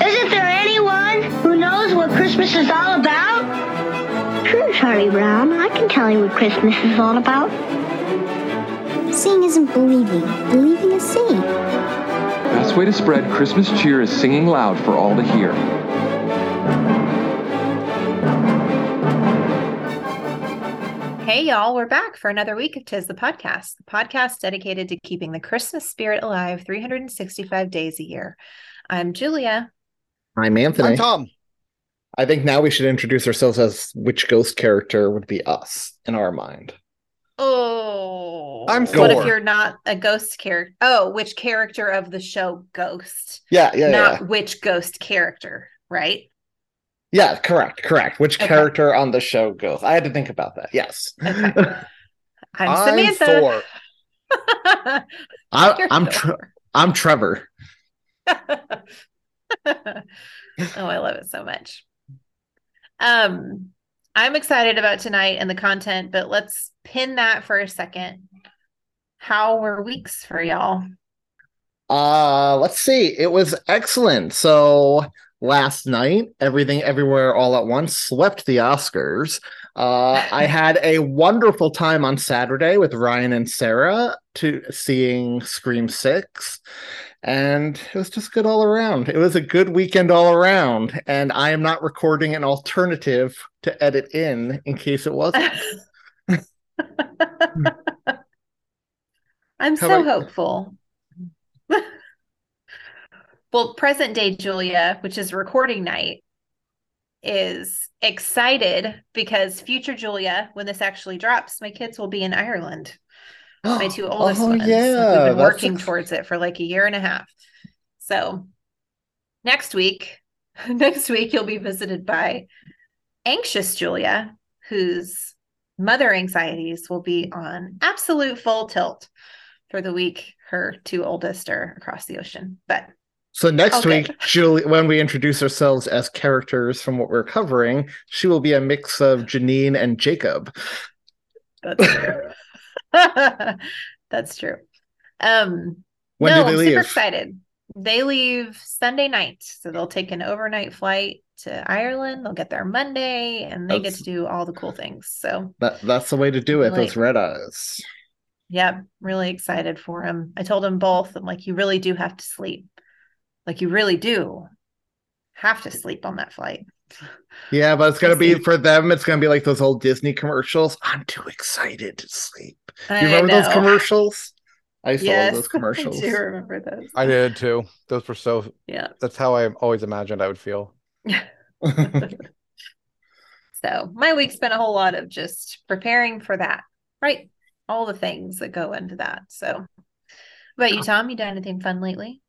Isn't there anyone who knows what Christmas is all about? Sure, Charlie Brown. I can tell you what Christmas is all about. Seeing isn't believing. Believing is seeing. Best way to spread Christmas cheer is singing loud for all to hear. Hey, y'all, we're back for another week of Tis the Podcast, the podcast dedicated to keeping the Christmas spirit alive 365 days a year. I'm Julia. I'm Anthony. I'm Thom. I think now we should introduce ourselves as which ghost character would be us in our mind. Oh, I'm What Thor. if you're not a ghost character? Oh, which character of the show Ghost? Yeah, yeah, yeah. not yeah. which ghost character, right? Yeah, correct, correct. Which Okay. character on the show Ghost? I had to think about that. Yes. Okay. I'm I'm Samantha. Thor. I, You're I'm Tre- Thor. I'm Trevor. oh, I love it so much. Um, I'm excited about tonight and the content, but let's pin that for a second. How were weeks for y'all? Uh, let's see. It was excellent. So last night, everything everywhere all at once swept the Oscars. Uh, I had a wonderful time on Saturday with Ryan and Sarah to seeing Scream Six, and it was just good all around. It was a good weekend all around, and I am not recording an alternative to edit in in case it wasn't. I'm How so about- hopeful. well, present day Julia, which is recording night, is excited because future Julia, when this actually drops, my kids will be in Ireland. My two oldest Oh, ones. Yeah, we've been working ex- towards it for like a year and a half. So next week, next week you'll be visited by anxious Julia, whose mother anxieties will be on absolute full tilt for the week her two oldest are across the ocean. But So next Okay. week, Julie, when we introduce ourselves as characters from what we're covering, she will be a mix of Janine and Jacob. that's true. that's true. Um When no, do they I'm leave? super excited. They leave Sunday night. So they'll take an overnight flight to Ireland. They'll get there Monday and they That's- get to do all the cool things. So, That that's the way to do it. Really- Those red eyes. yeah, really excited for them. I told them both, I'm like, you really do have to sleep. Like, you really do have to sleep on that flight. Yeah, but it's gonna be for them. It's gonna be like those old Disney commercials. I'm too excited to sleep. I You remember those commercials? I used to Yes, love those commercials. I do remember those. I did too. Those were so. Yeah. That's how I always imagined I would feel. So my week's been a whole lot of just preparing for that, right? All the things that go into that. So, what about you, Thom? You done anything fun lately?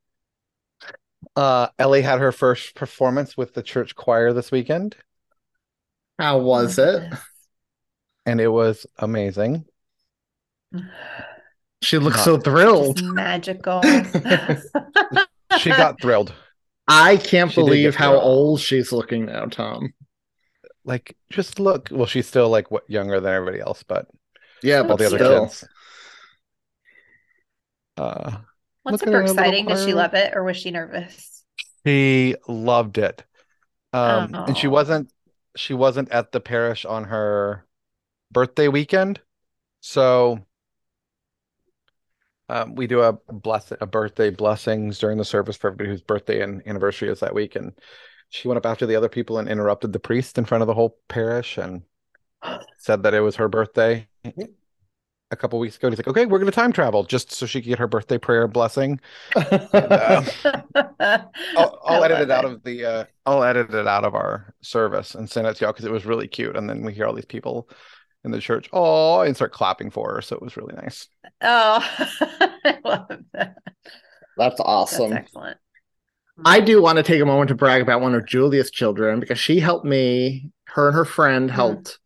Uh, Ellie had her first performance with the church choir this weekend, How was it? and it was amazing. She looks so thrilled. Just magical. She got thrilled. I can't She did believe get how thrilled. old she's looking now, Thom. Like, just look. Well, she's still like what younger than everybody else, but Yeah, all but the other still. kids. Uh, What's Look super her exciting? Did she love it or was she nervous? She loved it. Um, and she Oh. wasn't she wasn't at the parish on her birthday weekend. So um, we do a bless a birthday blessings during the service for everybody whose birthday and anniversary is that week. And she went up after the other people and interrupted the priest in front of the whole parish and said that it was her birthday a couple weeks ago. And he's like, okay, we're going to time travel just so she could get her birthday prayer blessing. And, uh, I'll, I'll edit it out of the uh I'll edit it out of our service and send it to y'all because it was really cute. And then we hear all these people in the church, oh, and start clapping for her. So it was really nice. Oh, I love that. That's awesome. That's excellent. I do want to take a moment to brag about one of Julia's children because she helped me, her and her friend helped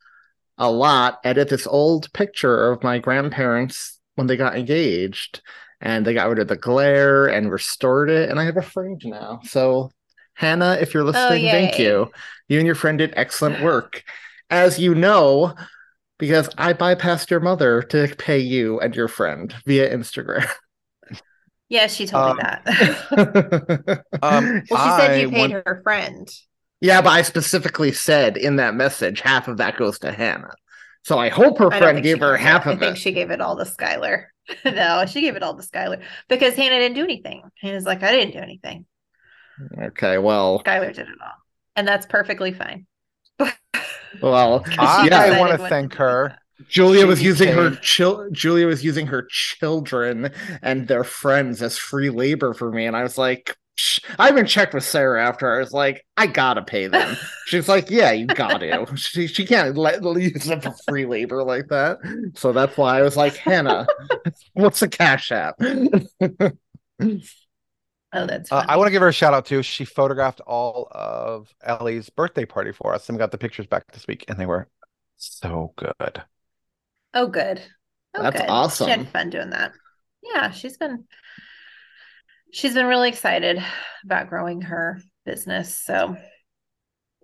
a lot edit this old picture of my grandparents when they got engaged. And they got rid of the glare and restored it. And I have a fringe now. So, Hannah, if you're listening, thank you. You and your friend did excellent work. As you know, because I bypassed your mother to pay you and your friend via Instagram. Yeah, she told me Um, that. Um, well, she said you paid want- her friend. Yeah, but I specifically said in that message half of that goes to Hannah. So I hope her I friend gave she her did. half I of think it. she gave it all to Skylar. no, she gave it all to Skylar because Hannah didn't do anything. Hannah's like, I didn't do anything. Okay, well, Skylar did it all, and that's perfectly fine. well, I, yeah. decided want to thank her. Julia she was using her chil- Julia was using her children and their friends as free labor for me, and I was like, Psh. I even checked with Sarah after. I was like, I gotta pay them. She's like, Yeah, you got to. She she can't let use them for free labor like that. So that's why I was like, Hannah, what's a cash app? Oh, that's Uh. I want to give her a shout out too. She photographed all of Ellie's birthday party for us and we got the pictures back this week, and they were so good. Oh, good. Oh, That's good. She awesome. had fun doing that. Yeah, she's been she's been really excited about growing her business. So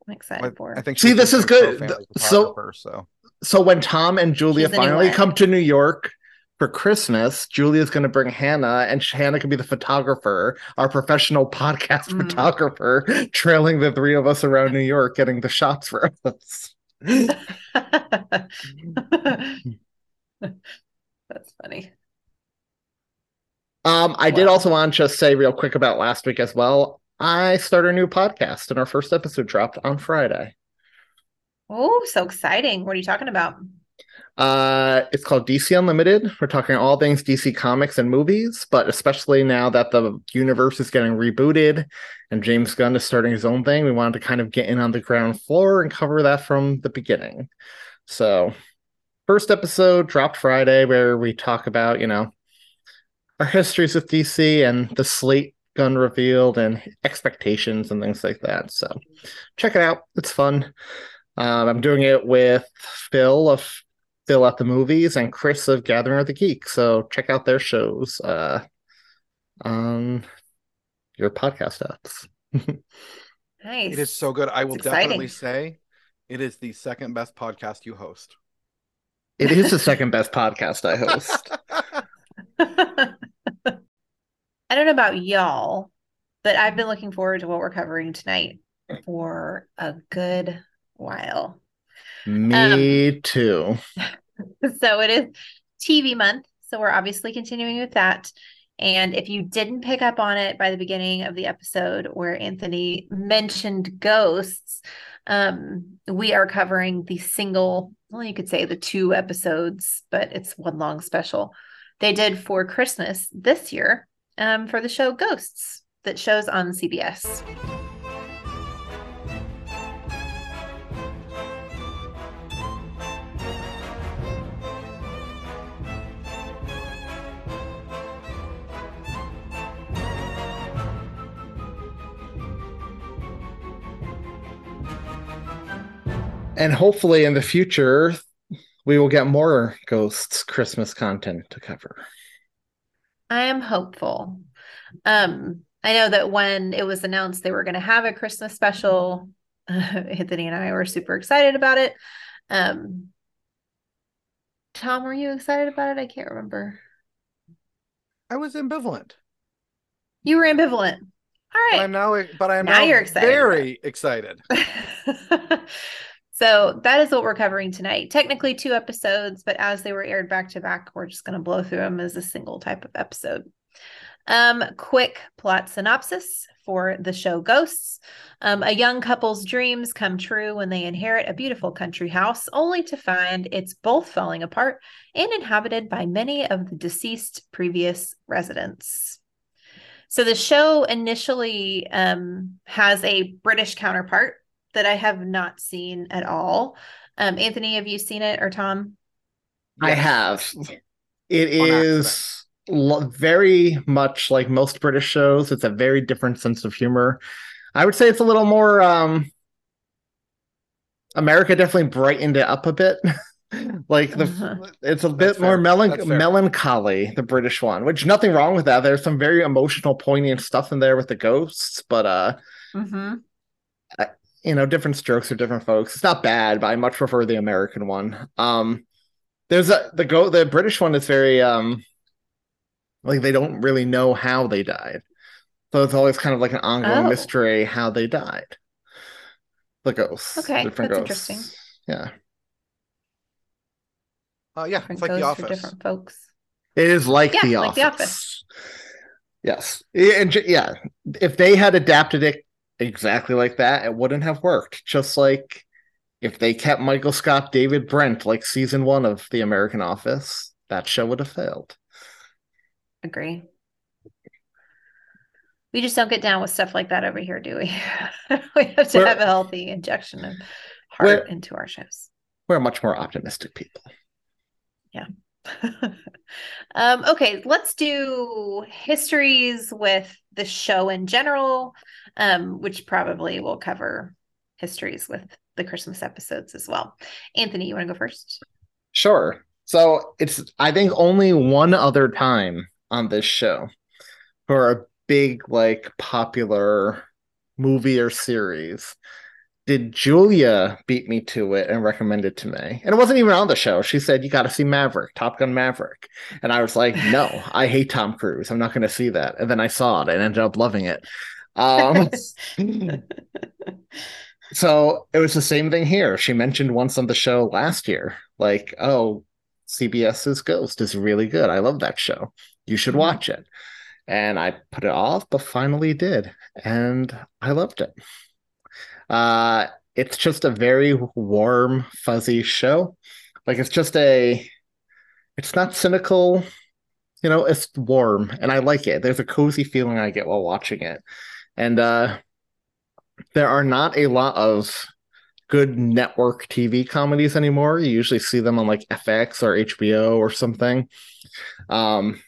I'm excited I, for her. I think See, this is good. So- so so when Thom and Julia She's finally come to New York for Christmas, Julia's going to bring Hannah, and Hannah can be the photographer, our professional podcast Mm. photographer, trailing the three of us around New York, getting the shots for us. That's funny. Um, I did also want to just say real quick about last week as well. I started a new podcast, and our first episode dropped on Friday. Oh, so exciting. What are you talking about? Uh, it's called DC Unlimited. We're talking all things DC comics and movies, but especially now that the universe is getting rebooted and James Gunn is starting his own thing, we wanted to kind of get in on the ground floor and cover that from the beginning. So, first episode dropped Friday where we talk about, you know, our histories with DC and the slate Gunn revealed and expectations and things like that. So, check it out. It's fun. Um, I'm doing it with Phil of Phil at the Movies and Chris of Gathering of the Geek. So check out their shows uh, on your podcast apps. Nice. it is so good. I will definitely say it is the second best podcast you host. It is the second best podcast I host. I don't know about y'all, but I've been looking forward to what we're covering tonight for a good while. Me too. So it is TV month. So we're obviously continuing with that. And if you didn't pick up on it by the beginning of the episode where Anthony mentioned ghosts, um, we are covering the single, well, you could say the two episodes, but it's one long special they did for Christmas this year um, for the show Ghosts that shows on CBS. And hopefully in the future, we will get more Ghosts Christmas content to cover. I am hopeful. Um, I know that when it was announced they were going to have a Christmas special, Anthony and I were super excited about it. Um, Thom, were you excited about it? I can't remember. I was ambivalent. You were ambivalent. All But. I'm now but I'm Now now, you're excited very excited. so that is what we're covering tonight. Technically, two episodes, but as they were aired back to back, we're just going to blow through them as a single type of episode. Um, quick plot synopsis for the show Ghosts. Um, a young couple's dreams come true when they inherit a beautiful country house, only to find it's both falling apart and inhabited by many of the deceased previous residents. So the show initially um, has a British counterpart that I have not seen at all. Um, Anthony, have you seen it or Thom? I have. It On is lo- very much like most British shows. It's a very different sense of humor. I would say it's a little more. Um, America definitely brightened it up a bit. like the, Uh-huh. it's a That's bit more melan- melancholy, the British one. Which nothing wrong with that. There's some very emotional, poignant stuff in there with the ghosts, but uh, hmm you know, different strokes for different folks. It's not bad, but I much prefer the American one. Um, there's a the go the British one is very um, like they don't really know how they died, so it's always kind of like an ongoing Oh. mystery how they died. The ghosts, Okay, different that's ghosts. interesting. Yeah, Uh, yeah, Different it's like The ghosts for Office. different folks. it is like Yeah, the like office. The Office. Yes, and yeah, if they had adapted it exactly like that, it wouldn't have worked. Just like if they kept Michael Scott, David Brent, like season one of The American Office, that show would have failed. Agree. We just don't get down with stuff like that over here, do we? we have to We're- have a healthy injection of heart into our shows. We're much more optimistic people. Yeah. um, okay, let's do histories with the show in general, um, which probably will cover histories with the Christmas episodes as well. Anthony, you want to go first? Sure. So it's I think only one other time on this show for a big like popular movie or series did Julia beat me to it and recommend it to me. And it wasn't even on the show. She said you got to see Maverick, Top Gun Maverick. And I was like, "No, I hate Tom Cruise. I'm not going to see that." And then I saw it and ended up loving it. Um so it was the same thing here. She mentioned once on the show last year, like, oh, CBS's Ghost is really good. I love that show. You should Mhm. watch it. And I put it off, but finally did. And I loved it. Uh, it's just a very warm, fuzzy show. Like, it's just a, it's not cynical, you know, it's warm. And I like it. There's a cozy feeling I get while watching it. And, uh, there are not a lot of good network TV comedies anymore. You usually see them on like FX or HBO or something. Um,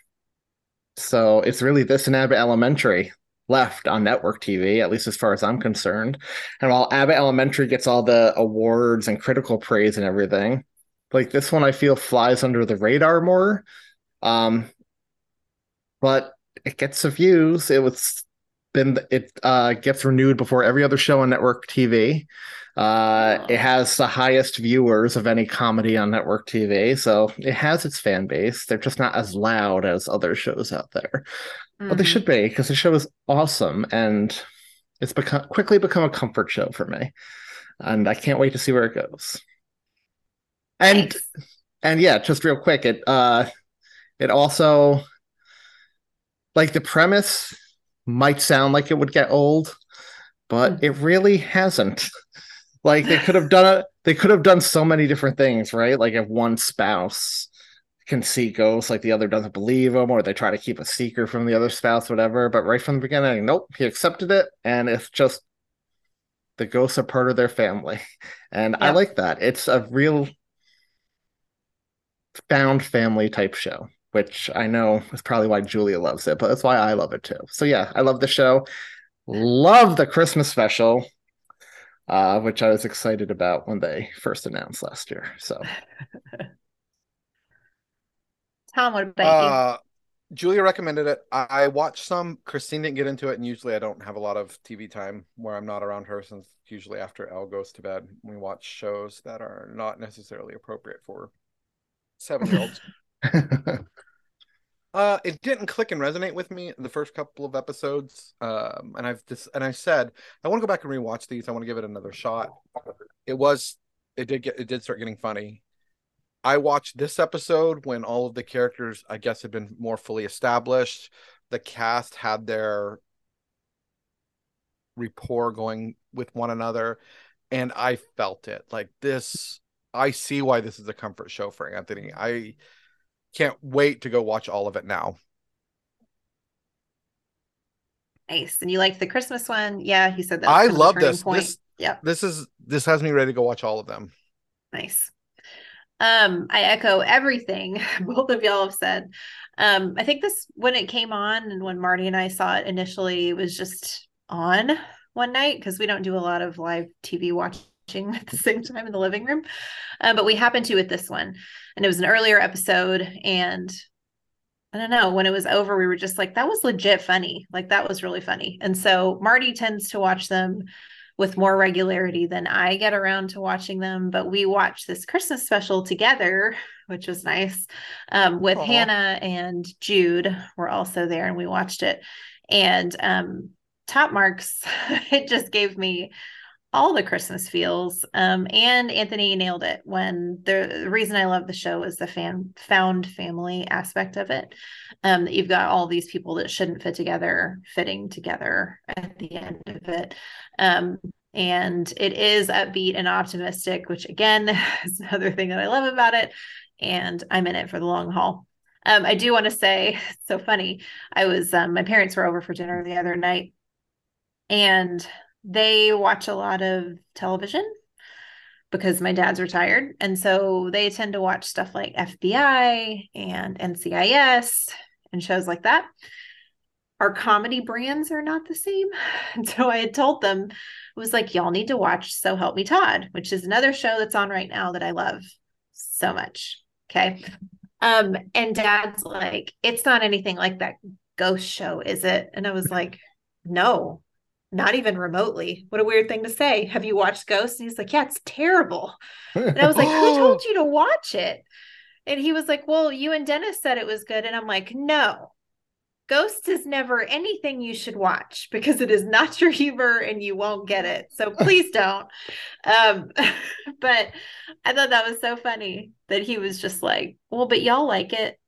so it's really this and Abbott Elementary left on network TV, at least as far as I'm concerned. And while Abbott Elementary gets all the awards and critical praise and everything, like this one I feel flies under the radar more. Um, but it gets the views. It was been it uh gets renewed before every other show on network TV. Uh, it has the highest viewers of any comedy on network TV, so it has its fan base. They're just not as loud as other shows out there, but they Mhm. should be because the show is awesome and it's become quickly become a comfort show for me, and I can't wait to see where it goes. And Nice. and yeah, just real quick, it uh, it also like the premise might sound like it would get old, but hmm. it really hasn't. Like they could have done it, they could have done so many different things, right? Like if one spouse can see ghosts, like the other doesn't believe them, or they try to keep a secret from the other spouse, whatever. But right from the beginning, nope, he accepted it, and it's just the ghosts are part of their family, and I like that. It's a real found family type show, which I know is probably why Julia loves it, but that's why I love it too. So yeah, I love the show. Love the Christmas special, uh, which I was excited about when they first announced last year. So Thom, what about Uh, Julia recommended it. I, I watched some. Christine didn't get into it, and usually I don't have a lot of TV time where I'm not around her, since usually after Elle goes to bed, we watch shows that are not necessarily appropriate for seven year olds. Uh, it didn't click and resonate with me the first couple of episodes. Um, and I've just and I said I want to go back and rewatch these. I want to give it another shot. It was, it did get, it did start getting funny. I watched this episode when all of the characters, I guess, had been more fully established. The cast had their rapport going with one another, and I felt it. Like this, I see why this is a comfort show for Anthony. I can't wait to go watch all of it now. Nice. And you liked the Christmas one? Yeah, he said that. I was kind of the love this. Point. This yeah, this is this has me ready to go watch all of them. nice. Um, I echo everything both of y'all have said. Um, I think this when it came on and when Marty and I saw it initially, it was just on one night because we don't do a lot of live TV watching at the same time in the living room. Uh, but we happened to with this one, and it was an earlier episode. And I don't know when it was over, we were just like, that was legit funny. Like that was really funny. And so Marty tends to watch them with more regularity than I get around to watching them. But we watched this Christmas special together, which was nice, um, with. Hannah and Jude were also there, and we watched it. And um, top marks, it just gave me all the Christmas feels. Um, and Anthony nailed it when the, the reason I love the show is the fan found family aspect of it. Um, that you've got all these people that shouldn't fit together fitting together at the end of it. Um, and it is upbeat and optimistic, which again is another thing that I love about it. And I'm in it for the long haul. Um, I do want to say, so funny. I was, um, my parents were over for dinner the other night, and they watch a lot of television because my dad's retired. And so they tend to watch stuff like FBI and NCIS and shows like that. Our comedy brands are not the same. So I had told them, I was like, y'all need to watch So Help Me Todd, which is another show that's on right now that I love so much. Okay. Um, and dad's like, it's not anything like that ghost show, is it? And I was like, no, not even remotely. What a weird thing to say. Have you watched Ghost? And he's like, Yeah, it's terrible. And I was like, Who told you to watch it? And he was like, Well, you and Dennis said it was good. And I'm like, No, Ghost is never anything you should watch because it is not your humor and you won't get it. So please don't. Um, but I thought that was so funny that he was just like, Well, but y'all like it.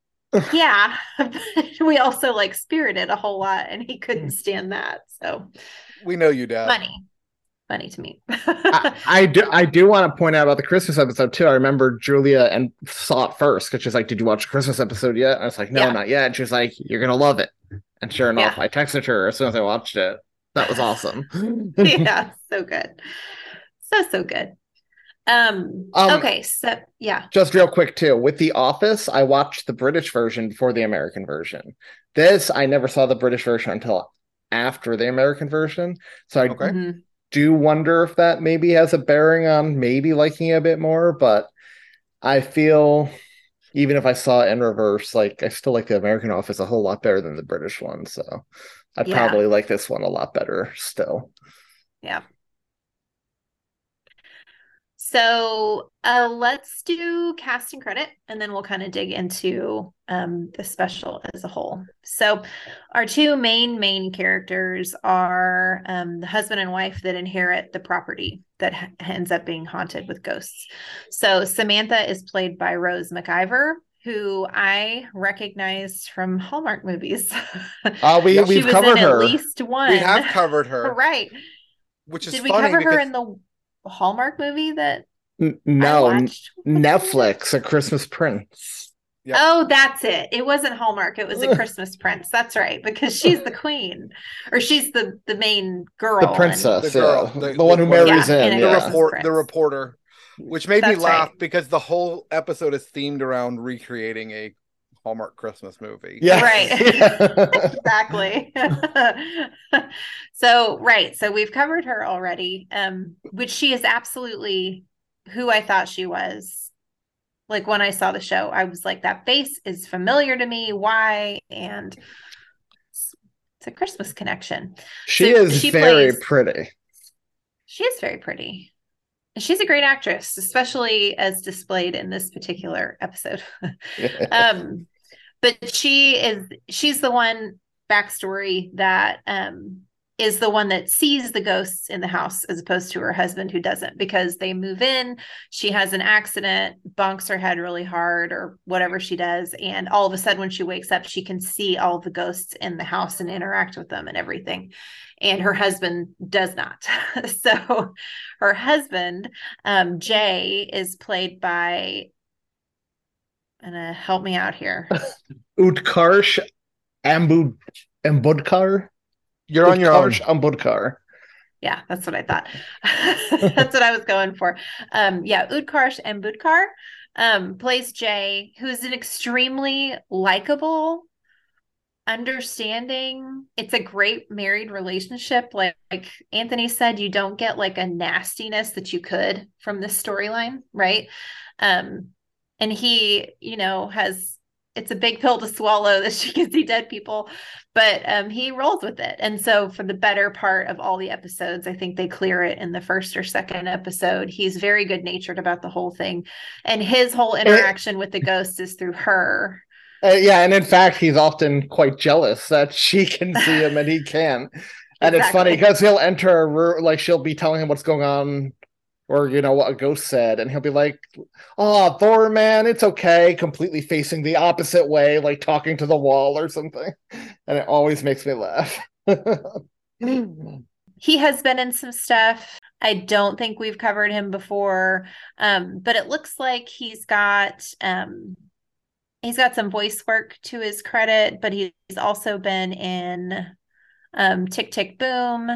yeah. But we also like spirited a whole lot and he couldn't stand that. So We know you, Dad. funny funny to me I, I do I do want to point out about the Christmas episode too. I remember Julia and saw it first because she's like, "Did you watch the Christmas episode yet?" And I was like, "No, Yeah. not yet." And she's like, "You're gonna love it." And sure enough, Yeah. I texted her as soon as I watched it. That was awesome. yeah so good so so good um, Um, okay so yeah Just real quick too, with The Office, I watched the British version before the American version. This I never saw the British version until after the American version. So I Okay. Mhm. do wonder if that maybe has a bearing on maybe liking it a bit more, but I feel even if I saw it in reverse, like I still like the American Office a whole lot better than the British one. So I'd Yeah. probably like this one a lot better still. yeah so uh let's do cast and credit and then we'll kind of dig into um the special as a whole. So our two main main characters are um the husband and wife that inherit the property that ha- ends up being haunted with ghosts. So samantha is played by rose mciver who i recognized from hallmark movies. Uh, we, we've covered in her. at least one We have covered her, right. Which is did we cover because her in the Hallmark movie that N- I no, watched? Netflix, A Christmas Prince. Yep. Oh, that's it. It wasn't Hallmark. It was a Christmas Prince. That's right, because she's the queen, or she's the the main girl. The and- princess, The girl, yeah. the- The, one who marries Yeah, in. in the Yeah. Report, the reporter, which made me laugh right. because the whole episode is themed around recreating a Hallmark Christmas movie. Yeah. Right. Exactly. so right, so we've covered her already, um, which she is absolutely who I thought she was. Like when I saw the show, I was like, that face is familiar to me. Why? And it's, it's a Christmas connection. she So is she very plays- pretty. She is very pretty. And she's a great actress, especially as displayed in this particular episode. um but she is she's the one backstory that um is the one that sees the ghosts in the house as opposed to her husband who doesn't because they move in she has an accident bonks her head really hard or whatever she does and all of a sudden when she wakes up she can see all the ghosts in the house and interact with them and everything. And her husband does not. So her husband um jay is played by and uh, help me out here Utkarsh Ambud Ambudkar. You're on your own. Utkarsh Ambudkar. Yeah, that's what I thought. that's what I was going for. Um, yeah, Utkarsh Ambudkar Budkar. um, plays Jay, who's an extremely likable, understanding. It's a great married relationship. Like, like Anthony said, you don't get like a nastiness that you could from this storyline, right? Um, and he, you know, has it's a big pill to swallow that she can see dead people but um, he rolls with it. And so for the better part of all the episodes i think they clear it in the first or second episode. He's very good natured about the whole thing. And his whole interaction with the ghost is through her. Uh, yeah and in fact he's often quite jealous that she can see him and he can't. And exactly. it's funny because he'll enter a room like she'll be telling him what's going on or you know what a ghost said and he'll be like oh thor man it's okay completely facing the opposite way like talking to the wall or something. And it always makes me laugh. He has been in some stuff. I don't think we've covered him before. Um, but it looks like he's got um, he's got some voice work to his credit but he's also been in um, tick tick boom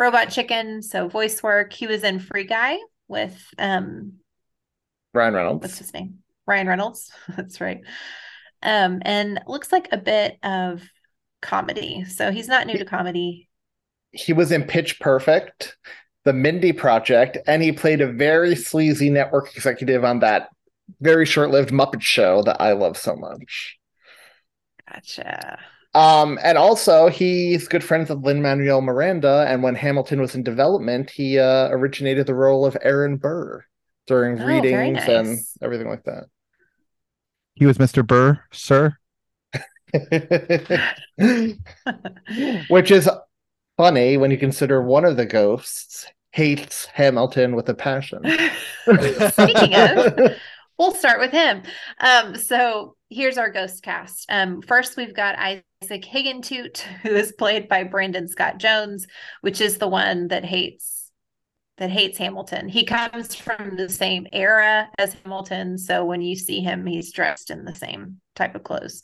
Robot Chicken, so voice work. He was in Free Guy with um Ryan Reynolds. What's his name? Ryan Reynolds. That's right. Um, and looks like a bit of comedy. So he's not new to comedy. He was in Pitch Perfect, The Mindy Project, and he played a very sleazy network executive on that very short-lived Muppet show that I love so much. Gotcha. Um, and also he's good friends with Lin Manuel Miranda, and when Hamilton was in development, he uh, originated the role of Aaron Burr during oh, readings nice. and everything like that. He was Mr. Burr, sir. Which is funny when you consider one of the ghosts hates Hamilton with a passion. Speaking of, we'll start with him. Um, so here's our ghost cast. Um, first, we've got Isaac Higgintoot, who is played by Brandon Scott Jones, which is the one that hates that hates Hamilton. He comes from the same era as Hamilton, so when you see him, he's dressed in the same type of clothes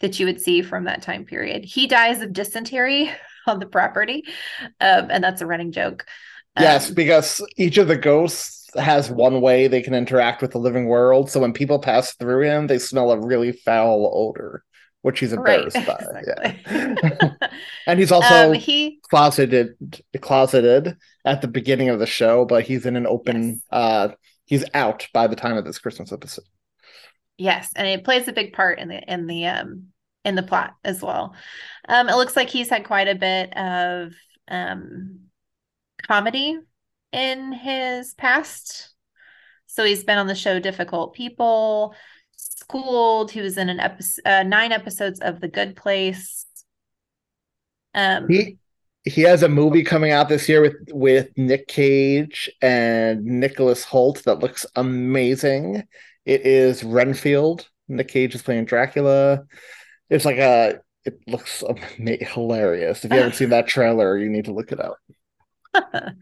that you would see from that time period. He dies of dysentery on the property, um, and that's a running joke. Yes, um, because each of the ghosts has one way they can interact with the living world. So when people pass through him, they smell a really foul odor, which he's embarrassed right, by. Exactly. Yeah. and he's also um, he... closeted closeted at the beginning of the show, but he's in an open yes. uh he's out by the time of this Christmas episode. Yes, and it plays a big part in the in the um in the plot as well. Um it looks like he's had quite a bit of um comedy in his past. So he's been on the show Difficult People, Schooled. He was in an episode, uh, nine episodes of The Good Place. Um, he he has a movie coming out this year with with Nick Cage and Nicholas Hoult that looks amazing. It is Renfield. Nick Cage is playing Dracula. It's like a it looks hilarious. If you haven't seen that trailer, you need to look it up.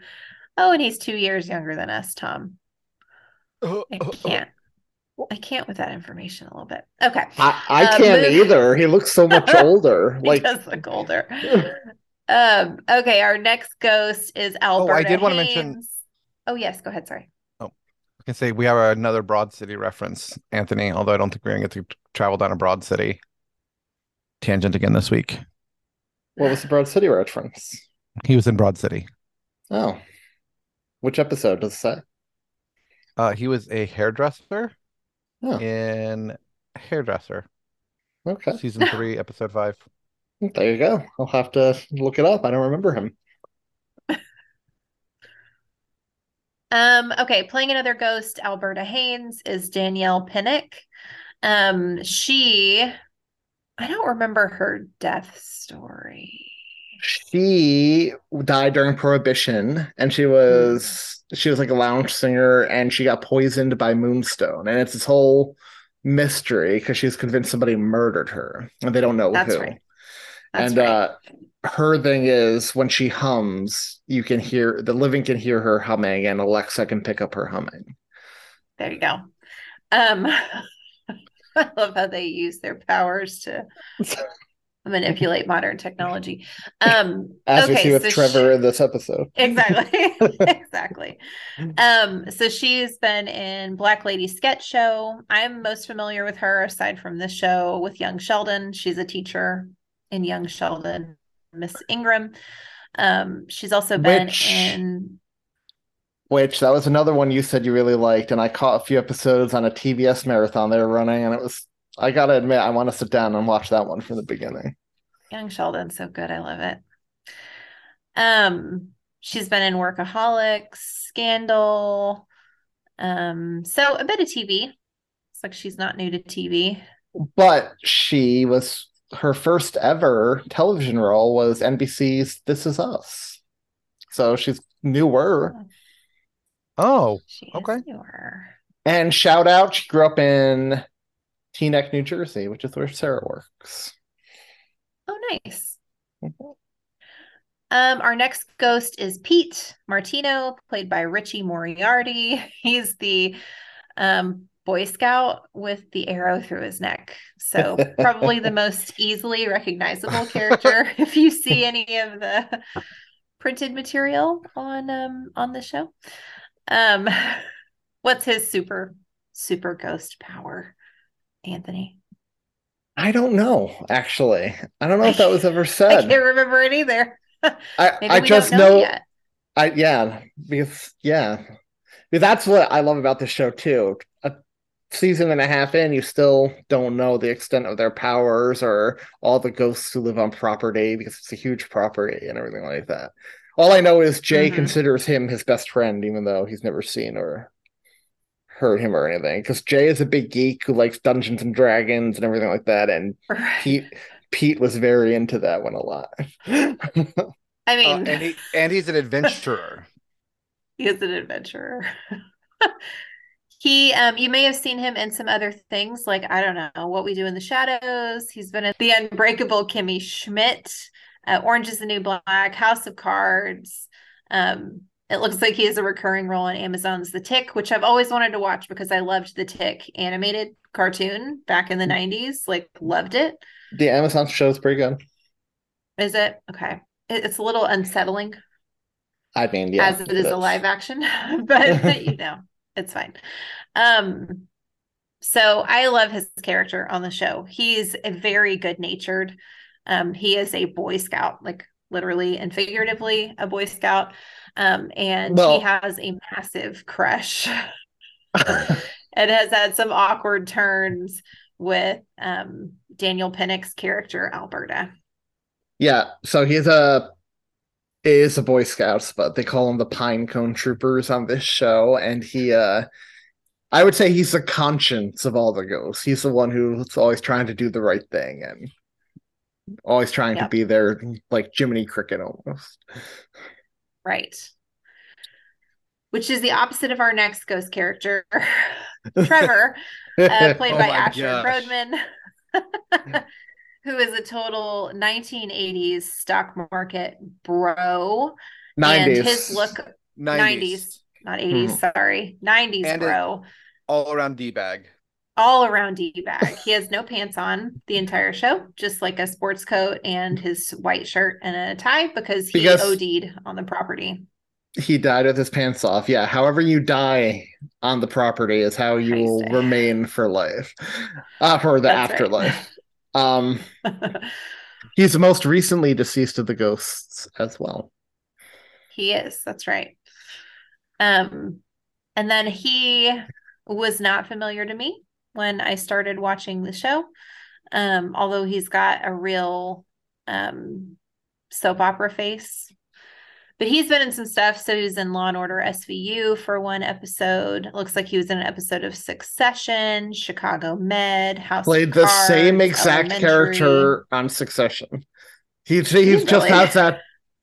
Oh, and he's two years younger than us, Thom. I can't. I can't with that information a little bit. Okay. I, I um, can't either. He looks so much older. he like does look older. um, okay, our next ghost is Alberta. Oh, I did want to mention. Oh, yes, go ahead. Sorry. Oh, I can say we have another Broad City reference, Anthony, although I don't think we're going to get to travel down a Broad City tangent again this week. What was the Broad City reference? He was in Broad City. Oh. Which episode does it say? Uh, he was a hairdresser oh. in Hairdresser. Okay. Season three, episode five. There you go. I'll have to look it up. I don't remember him. um, okay, playing another ghost, Alberta Haynes, is Danielle Pinnock. Um, she I don't remember her death story she died during prohibition and she was mm. she was like a lounge singer and she got poisoned by moonstone and it's this whole mystery because she's convinced somebody murdered her and they don't know That's who right. That's and right. uh her thing is when she hums you can hear the living can hear her humming and alexa can pick up her humming there you go um i love how they use their powers to manipulate modern technology. Um, As okay, we see with so Trevor in this episode. exactly exactly um so she's been in black lady sketch show i'm most familiar with her aside from this show with young sheldon she's a teacher in young sheldon miss ingram um she's also been Which- in Which that was another one you said you really liked, and I caught a few episodes on a TBS marathon they were running, and it was I gotta admit I want to sit down and watch that one from the beginning. young sheldon so good i love it um she's been in workaholics scandal um so a bit of tv it's like she's not new to tv But she was her first ever television role was NBC's This Is Us. So she's newer. Oh, she is Okay. newer. And shout out, she grew up in Teaneck, New Jersey, which is where Sarah works. Oh, nice. Um, our next ghost is Pete Martino, played by Richie Moriarty. He's the um, Boy Scout with the arrow through his neck. So probably the most easily recognizable character if you see any of the printed material on um on the show. Um, what's his super super ghost power, Anthony? I don't know, actually. I don't know if that was ever said. I can't remember it either. I, I just know, know. I yeah, because yeah. Because that's what I love about this show too. A season and a half in, you still don't know the extent of their powers or all the ghosts who live on property because it's a huge property and everything like that. All I know is Jay Mhm. considers him his best friend, even though he's never seen or heard him or anything. Because Jay is a big geek who likes Dungeons and Dragons and everything like that, and Right. Pete Pete was very into that one a lot. I uh, mean, and he and he's an adventurer. he is an adventurer. he, um, you may have seen him in some other things, like I don't know what we do in the shadows. He's been in the Unbreakable Kimmy Schmidt, uh, Orange is the New Black, House of Cards. Um, it looks like he has a recurring role on Amazon's The Tick, which I've always wanted to watch because I loved The Tick animated cartoon back in the '90s. Like, loved it. the Amazon show is pretty good. Is it okay? It's a little unsettling I mean, yeah, as it is a live action, but you know, it's fine. Um, so I love his character on the show. He's a very good natured. Um, he is a Boy Scout, like literally and figuratively a Boy Scout. Um, and Well- he has a massive crush and has had some awkward turns with um Daniel Pinnock's character, Alberta. Yeah, so he's a is a Boy Scouts, but they call him the Pine Cone Troopers on this show, and he uh I would say he's the conscience of all the ghosts. He's the one who's always trying to do the right thing and always trying to be there like Jiminy Cricket almost. Right. Which is the opposite of our next ghost character, Trevor, uh, played Oh by Asher gosh. Grodman, who is a total 1980s stock market bro. And his look, 90s, not 80s, sorry, 90s And bro. all around D bag. All around D bag. He has no pants on the entire show, just like a sports coat and his white shirt and a tie because he Because- OD'd on the property. He died with his pants off. Yeah, however you die on the property is how you will remain for life. Uh for the That's right. afterlife. Um he's the most recently deceased of the ghosts as well. He is. That's right. Um, and then he was not familiar to me when I started watching the show. Um, although he's got a real um soap opera face. But he's been in some stuff. So he was in Law and Order SVU for one episode. It looks like he was in an episode of Succession, Chicago Med, House of played the same exact Elementary. character on Succession. He he Really? just has that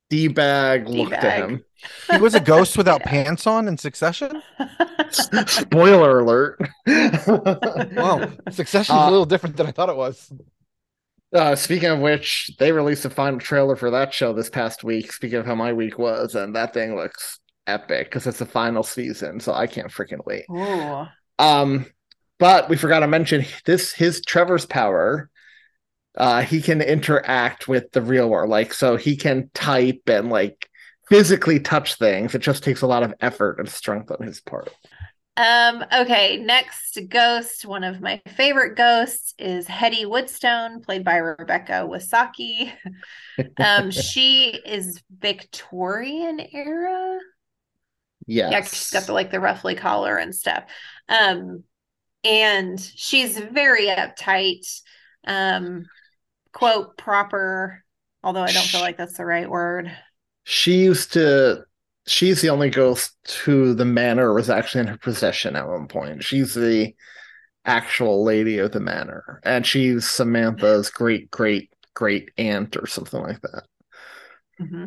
d bag look to him. He was a ghost without Yeah. pants on in Succession. Spoiler alert. Wow, Succession's Uh, a little different than I thought it was. Uh, speaking of which, they released a final trailer for that show this past week. Speaking of how my week was, and that thing looks epic because it's the final season, so I can't freaking wait. Ooh. Um, but we forgot to mention this his Trevor's power uh, he can interact with the real world. Like, so he can type and like physically touch things. It just takes a lot of effort and strength on his part. Um, okay, next ghost, one of my favorite ghosts is Hetty Woodstone, played by Rebecca Wisocky. um, she is Victorian era. Yes. Yeah, she's got the like the ruffly collar and stuff. Um, and she's very uptight, um, quote proper, although I don't feel like that's the right word. She used to she's the only ghost who the manor was actually in her possession at one point. She's the actual lady of the manor, and she's Samantha's great great great aunt or something like that. Mm-hmm.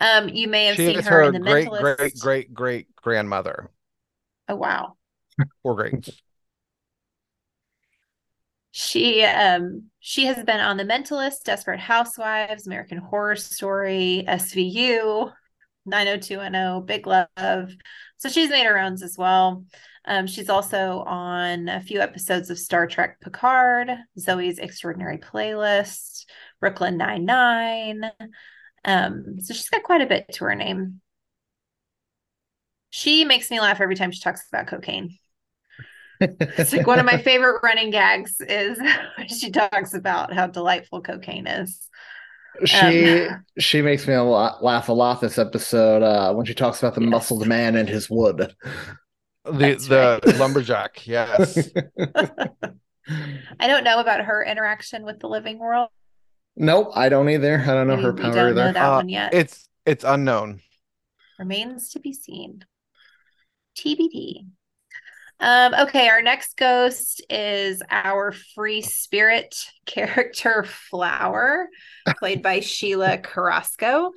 Um, you may have She seen her, her in the great Mentalist. great great great grandmother Oh wow, or great. She um she has been on the Mentalist, Desperate Housewives, American Horror Story, SVU, 90210, Big Love. So she's made her own as well. Um, she's also on a few episodes of Star Trek Picard, Zoe's Extraordinary Playlist, Brooklyn Nine Nine. Um, so she's got quite a bit to her name. She makes me laugh every time she talks about cocaine. It's like one of my favorite running gags is when she talks about how delightful cocaine is. She she makes me a lot, laugh a lot this episode uh, when she talks about the muscled man and his wood. The That's the right. lumberjack, yes. I don't know about her interaction with the living world. Nope, I don't either. I don't know Maybe her power don't know that Uh, one yet. It's it's unknown. Remains to be seen. TBD. Um, okay, our next ghost is our free spirit character Flower, played by Sheila Carrasco.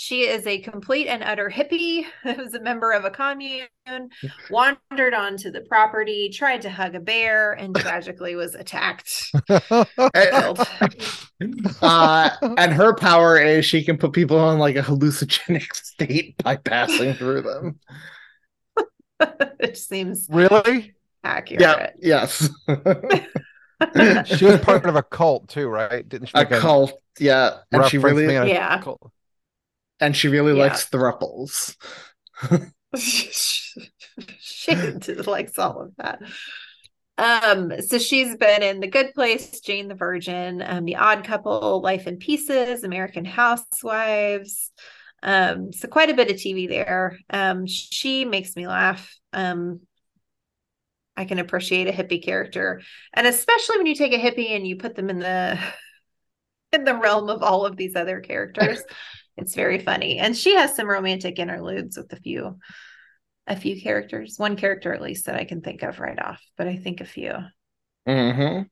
She is a complete and utter hippie who's a member of a commune, wandered onto the property, tried to hug a bear, and tragically was attacked. Uh, and her power is she can put people in like a hallucinogenic state by passing through them. Which seems Really? accurate. Yeah, yes. She was part of a cult too, right? Didn't she? a make a cult, yeah. And she reference really being a Yeah. cult? and she really Yeah. likes thruples. she likes all of that. Um, so she's been in The Good Place, Jane the Virgin, um, The Odd Couple, Life in Pieces, American Housewives. Um, so quite a bit of TV there. Um, she makes me laugh. Um, I can appreciate a hippie character, and especially when you take a hippie and you put them in the in the realm of all of these other characters. it's very funny, and she has some romantic interludes with a few a few characters, one character at least that I can think of right off, but I think a few. Mm-hmm.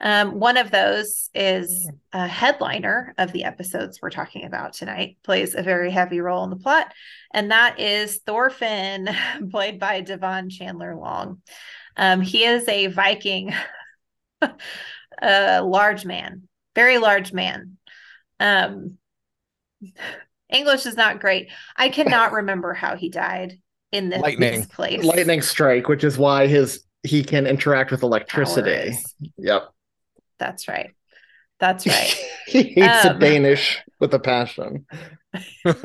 Um, one of those is a headliner of the episodes we're talking about tonight, plays a very heavy role in the plot, and that is Thorfinn, played by Devan Chandler Long. Um, he is a Viking, a large man, very large man. Um, English is not great. I cannot remember how he died in this, Lightning. this place. Lightning strike, which is why his he can interact with electricity. Powers. Yep. That's right. That's right. he hates the Um, Danish with a passion.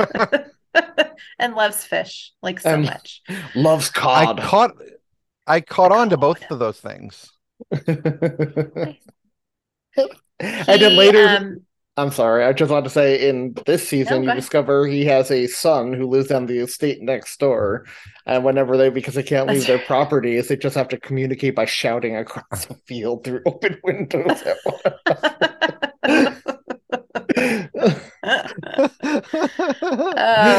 and loves fish like so And- much. Loves cod. I caught I caught on to both of those things. and then later, um, I'm sorry, I just want to say in this season, go you discover he has a son who lives on the estate next door. And whenever they, because they can't leave their properties, they just have to communicate by shouting across the field through open windows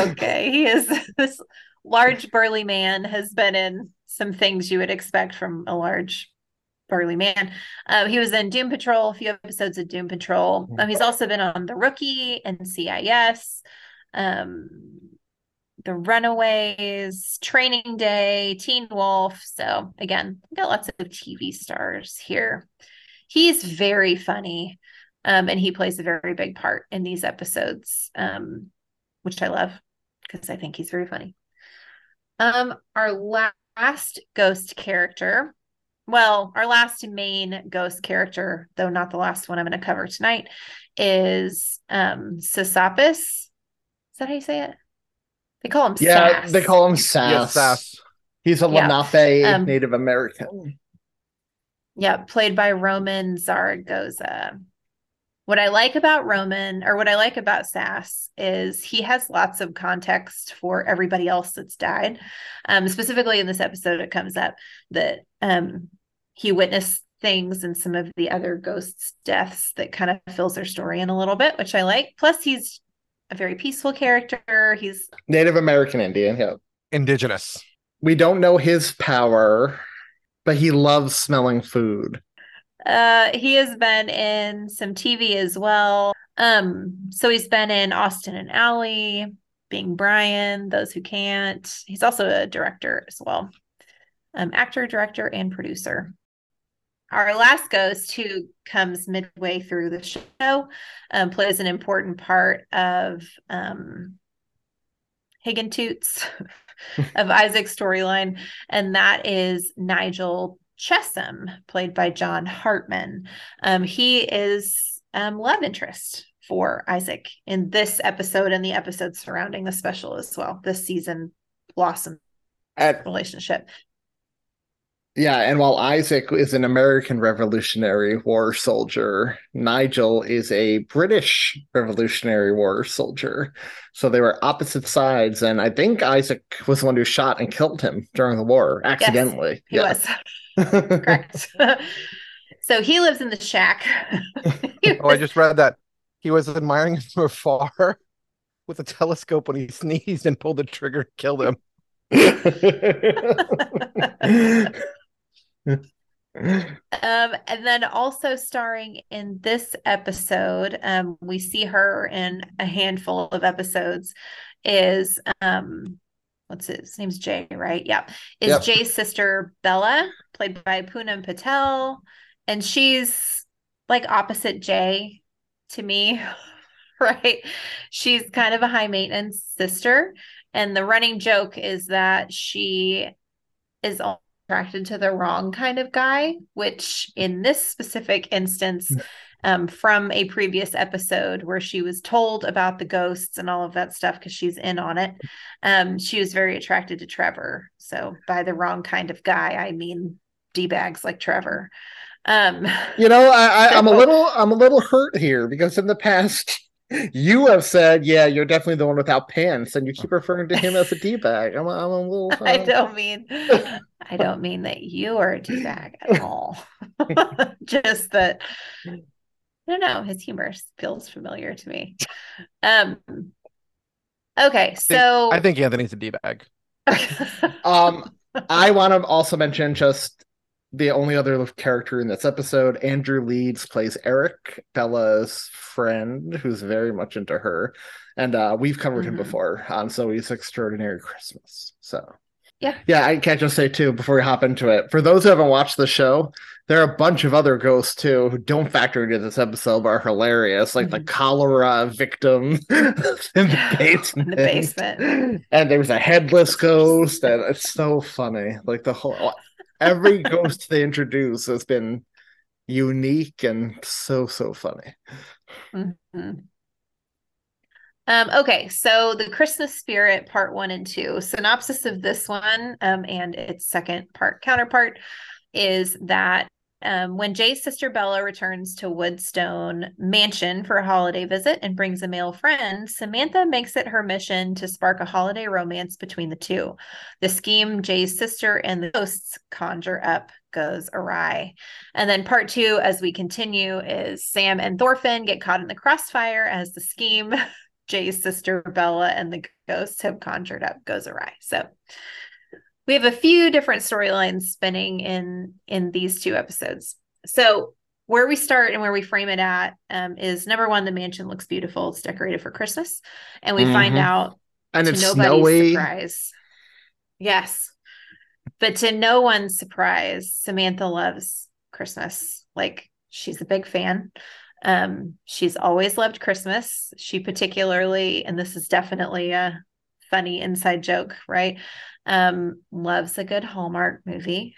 okay, he is this large burly man has been in some things you would expect from a large burly man. Uh, he was in Doom Patrol, a few episodes of Doom Patrol. Um, he's also been on The Rookie and CIS, um, The Runaways, Training Day, Teen Wolf. So again, got lots of TV stars here. He's very funny. Um, and he plays a very big part in these episodes, um, which I love because I think he's very funny. Um, our last ghost character well, our last main ghost character, though not the last one I'm going to cover tonight, is um Sasappis. Is that how you say it? They call him Yeah, Sass. they call him Sass. Yes, Sass. He's a Yeah. Lenape Um, Native American. Yeah, played by Roman Zaragoza. What I like about Roman, or what I like about Sass, is he has lots of context for everybody else that's died. Um, specifically in this episode, it comes up that um, he witnessed things and some of the other ghosts' deaths that kind of fills their story in a little bit, which I like. Plus, he's a very peaceful character. He's Native American Indian, yeah. Indigenous. We don't know his power, but he loves smelling food. Uh, he has been in some TV as well. Um, so he's been in Austin and Ally, Being Brian, Those Who Can't. He's also a director as well. Um, actor, director, and producer. Our last ghost, who comes midway through the show, um, plays an important part of um, Higgintoot's of Isaac's storyline, and that is Nigel Chessum, played by John Hartman. Um, he is um, love interest for Isaac in this episode and the episodes surrounding the special as well. This season blossom At, relationship. Yeah, and while Isaac is an American Revolutionary War soldier, Nigel is a British Revolutionary War soldier. So they were opposite sides, and I think Isaac was the one who shot and killed him during the war accidentally. He yeah. was correct. so he lives in the shack. He Oh, I just read that he was admiring him from afar with a telescope when he sneezed and pulled the trigger and killed him. Um, and then also starring in this episode, um, we see her in a handful of episodes. Is um, what's his, his name's Jay, right? Yeah, is Yep. Jay's sister Bella, played by Punam Patel, and she's like opposite Jay to me, right? She's kind of a high maintenance sister, and the running joke is that she is attracted to the wrong kind of guy, which in this specific instance, um, from a previous episode where she was told about the ghosts and all of that stuff because she's in on it, um, she was very attracted to Trevor. So by the wrong kind of guy, I mean d bags like Trevor. Um, You know, I, I, I'm a little, I'm a little hurt here because in the past, you have said, "Yeah, you're definitely the one without pants," and you keep referring to him as a d bag. I'm, I'm a little. I uh, don't mean I don't mean that you are a d bag at all. Just that I don't know, his humor feels familiar to me. Um okay, so I think Anthony's a D bag. Um, I want to also mention just the only other character in this episode. Andrew Leeds plays Eric, Bella's friend, who's very much into her, and uh, we've covered him Mhm. before on Zoe's Extraordinary Christmas. So. Yeah. Yeah, I can't just say too before we hop into it. For those who haven't watched the show, there are a bunch of other ghosts too who don't factor into this episode but are hilarious, like the Mhm. cholera victim in the basement. in the basement. And there's a headless ghost, and it's so funny. Like the whole every ghost they introduce has been unique and so so funny. Mhm. Um, okay, so the Christmas spirit part one and two. Synopsis of this one um, and its second part counterpart is that um, when Jay's sister Bella returns to Woodstone Mansion for a holiday visit and brings a male friend, Samantha makes it her mission to spark a holiday romance between the two. The scheme Jay's sister and the ghosts conjure up goes awry. And then part two, as we continue, is Sam and Thorfinn get caught in the crossfire as the scheme Jay's sister Bella and the ghosts have conjured up goes awry. So we have a few different storylines spinning in in these two episodes. So where we start and where we frame it at um, is number one, the mansion looks beautiful. It's decorated for Christmas, and we find Mhm. out And to it's nobody's snowy. surprise. Yes. But to no one's surprise, Samantha loves Christmas. Like she's a big fan. Um, she's always loved Christmas. She particularly, and this is definitely a funny inside joke, right? Um, loves a good Hallmark movie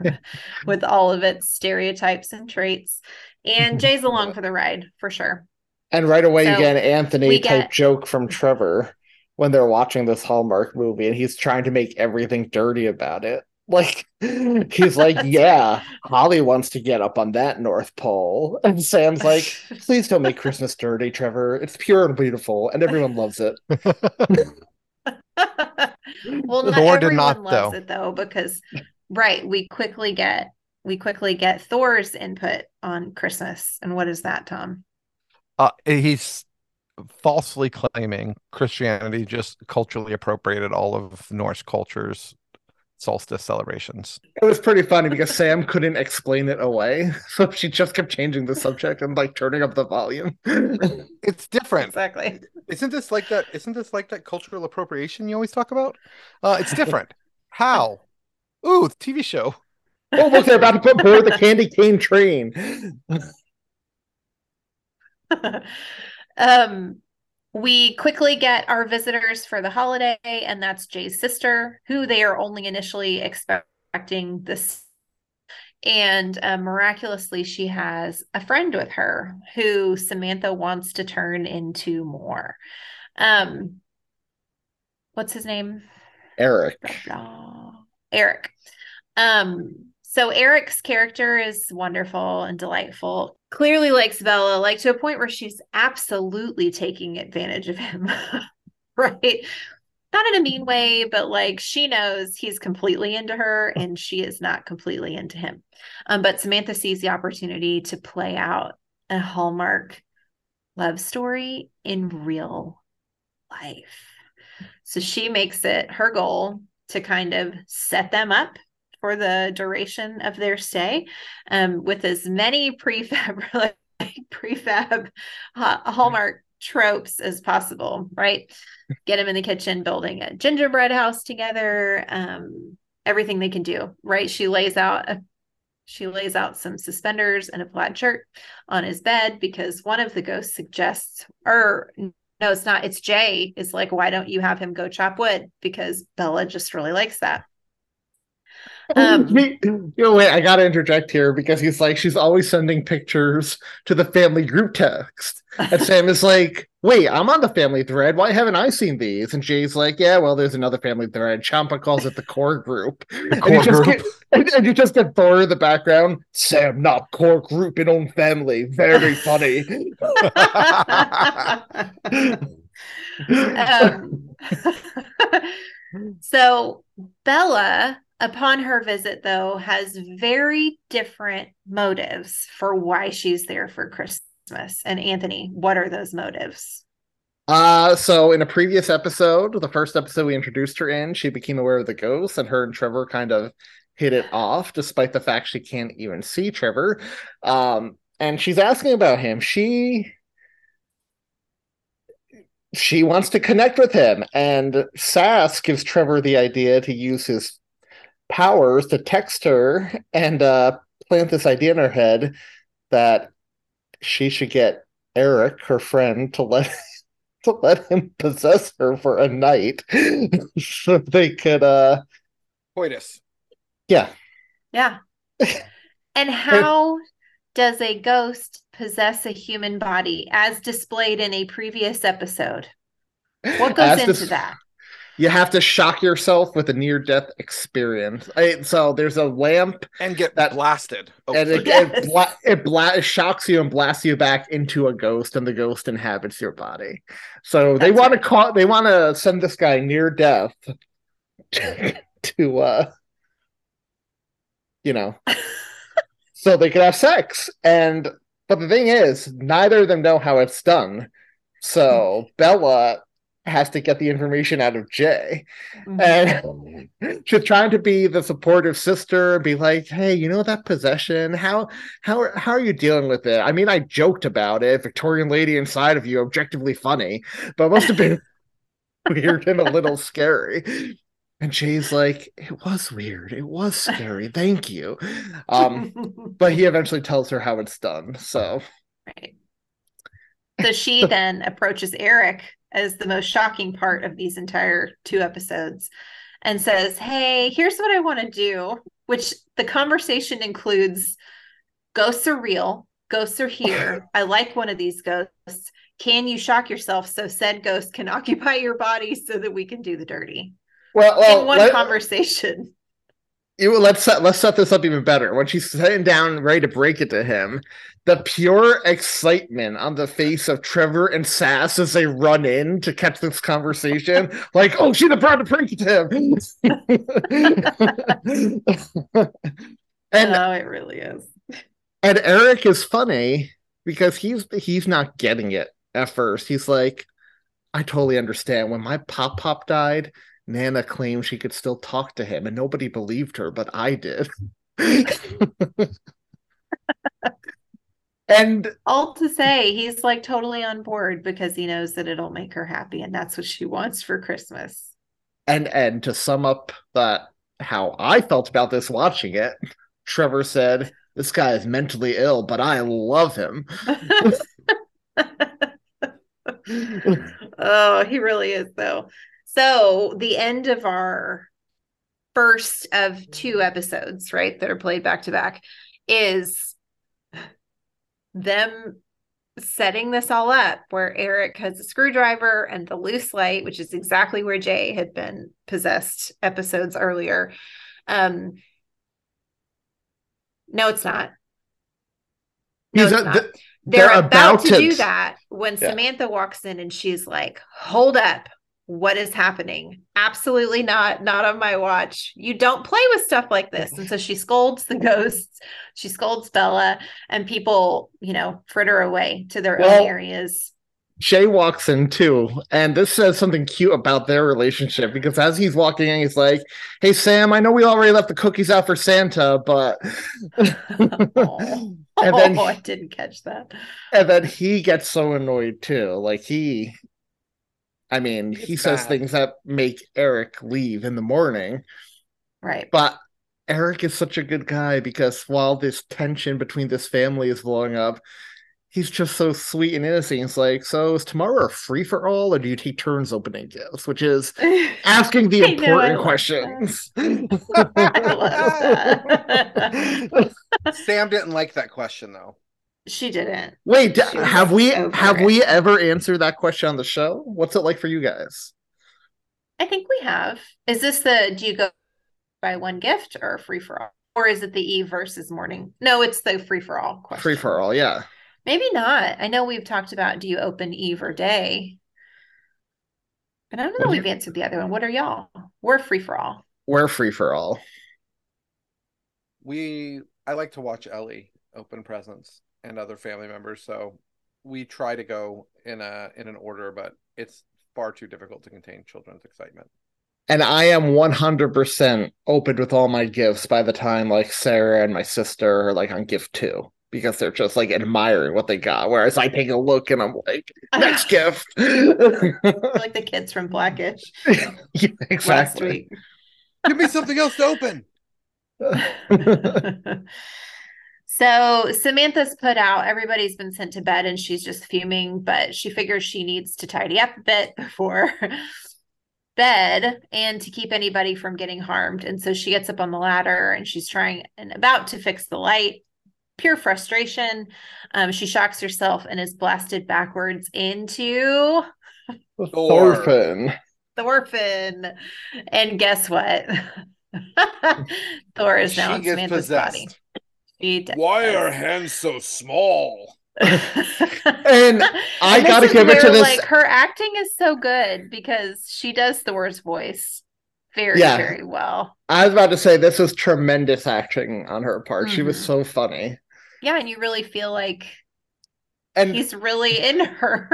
with all of its stereotypes and traits. And Jay's along for the ride for sure. And right away, you get an Anthony we type get- joke from Trevor when they're watching this Hallmark movie, and he's trying to make everything dirty about it. Like he's like, "Yeah, Holly wants to get up on that North Pole," and Sam's like, "Please don't make Christmas dirty, Trevor. It's pure and beautiful, and everyone loves it." well, not Thor did everyone not, loves though. it though, because right, we quickly get we quickly get Thor's input on Christmas. And what is that, Thom? Uh, he's falsely claiming Christianity just culturally appropriated all of Norse culture's solstice celebrations. It was pretty funny because Sam couldn't explain it away, so she just kept changing the subject and like turning up the volume. It's different. Exactly. Isn't this like that? Isn't this like that cultural appropriation you always talk about? Uh, it's different. How? Ooh, the TV show. oh, look, they're about to put board the candy cane train. um we quickly get our visitors for the holiday and that's jay's sister who they are only initially expecting this and uh, miraculously she has a friend with her who samantha wants to turn into more um what's his name Eric. Eric. Um, so Eric's character is wonderful and delightful. Clearly likes Bella, like to a point where she's absolutely taking advantage of him. right? Not in a mean way, but like she knows he's completely into her and she is not completely into him. Um, but Samantha sees the opportunity to play out a Hallmark love story in real life. So she makes it her goal to kind of set them up for the duration of their stay um, with as many prefab like prefab ha- hallmark tropes as possible right get them in the kitchen building a gingerbread house together um, everything they can do right she lays out a she lays out some suspenders and a plaid shirt on his bed because one of the ghosts suggests or no, it's not. It's Jay is like, why don't you have him go chop wood? Because Bella just really likes that. Um, you know, wait, I gotta interject here because he's like, she's always sending pictures to the family group text. And Sam is like, wait, I'm on the family thread. Why haven't I seen these? And Jay's like, yeah, well, there's another family thread. Champa calls it the core group. and, core you just group. Get, and, and you just get Thor in the background. Sam, not core group in own family. Very funny. um, so Bella, upon her visit, though, has very different motives for why she's there for Christmas. And Anthony, what are those motives? Uh, so in a previous episode, the first episode we introduced her in, she became aware of the ghost, and her and Trevor kind of hit it off, despite the fact she can't even see Trevor. Um, and she's asking about him. She she wants to connect with him, and Sass gives Trevor the idea to use his powers to text her and uh, plant this idea in her head that she should get Eric, her friend, to let to let him possess her for a night so they could uh Coitus. yeah Yeah. and how does a ghost possess a human body as displayed in a previous episode? What goes As into dis- that? You have to shock yourself with a near death experience I, so there's a lamp And get That- blasted. Oh, and it, Yes. it, bla- it, bla- it shocks you and blasts you back into a ghost and the ghost inhabits your body so they want right. to call they want to send this guy near death to uh you know so they could have sex and but the thing is neither of them know how it's done so bella has to get the information out of jay. And she's trying to be the supportive sister be like hey you know that possession? How how how are you dealing with it? I mean i joked about it. Victorian lady inside of you objectively funny but it must have been weird and a little scary. And jay's like it was weird. It was scary. Thank you. Um but he eventually tells her how it's done so. Right. So she then approaches Eric as the most shocking part of these entire two episodes and says, Hey, here's what I want to do, which the conversation includes ghosts are real, ghosts are here. I like one of these ghosts. Can you shock yourself so said ghost can occupy your body so that we can do the dirty? Well, well In one let- conversation. You, let's set let's set this up even better. When she's sitting down ready to break it to him, the pure excitement on the face of Trevor and Sass as they run in to catch this conversation, like, oh, she's about to break it to him. and oh, it really is. and Eric is funny because he's he's not getting it at first. He's like, I totally understand. When my pop pop died, Nana claimed she could still talk to him, and nobody believed her, but I did. and All to say, he's like totally on board because he knows that it'll make her happy and that's what she wants for Christmas. and and to sum up that how I felt about this watching it, Trevor said, "This guy is mentally ill, but I love him." oh, he really is, though. So, the end of our first of two episodes, right, that are played back to back, is them setting this all up where Eric has a screwdriver and the loose light, which is exactly where Jay had been possessed episodes earlier. Um, no, it's not. No, it's not. th- they're, about, to, do that when. Samantha walks in and she's like, "Hold up. What is happening? Absolutely not. Not on my watch. You don't play with stuff like this." And so she scolds the ghosts. She scolds Bella and people, you know, fritter away to their Well, own areas. Jay walks in too, and this says something cute about their relationship because as he's walking in, he's like, "Hey Sam, I know we already left the cookies out for Santa, but." oh, and then oh, I didn't catch that. and then he gets so annoyed too. Like he, I mean, he It's says bad. things that make Eric leave in the morning. Right. But Eric is such a good guy because while this tension between this family is blowing up, he's just so sweet and innocent. He's like, So is tomorrow a free for all, or do you take turns opening gifts? Which is asking the know, important questions. I love that. Sam didn't like that question though. She didn't. Wait, She have we have it. we ever answered that question on the show? What's it like for you guys? I think we have. Is this the do you go buy one gift or free for all? Or is it the eve versus morning? No, it's the free for all question. Free for all, yeah. Maybe not. I know we've talked about do you open eve or day? But I don't know What we've answered the other one. What are y'all? We're free for all. We're free for all. We I like to watch Ellie open presents and other family members, so we try to go in a in an order, but it's far too difficult to contain children's excitement. And I am 100% open with all my gifts by the time like Sarah and my sister are like on gift two because they're just like admiring what they got. Whereas I take a look and I'm like, next gift. like the kids from Blackish Yeah, exactly. Give me something else to open. So Samantha's put out, everybody's been sent to bed and she's just fuming, but she figures she needs to tidy up a bit before bed and to keep anybody from getting harmed. And so she gets up on the ladder and she's trying and about to fix the light. Pure frustration. Um, she shocks herself and is blasted backwards into Thorfinn. Thorfinn. And guess what? Thor is now She in gets Samantha's possessed. body. She does. Why are hands so small? And I And gotta is give it to this- Like her acting is so good because she does Thor's voice very, Yeah. very well. I was about to say this was tremendous acting on her part. She was Mhm. so funny. Yeah, and you really feel like And he's really in her.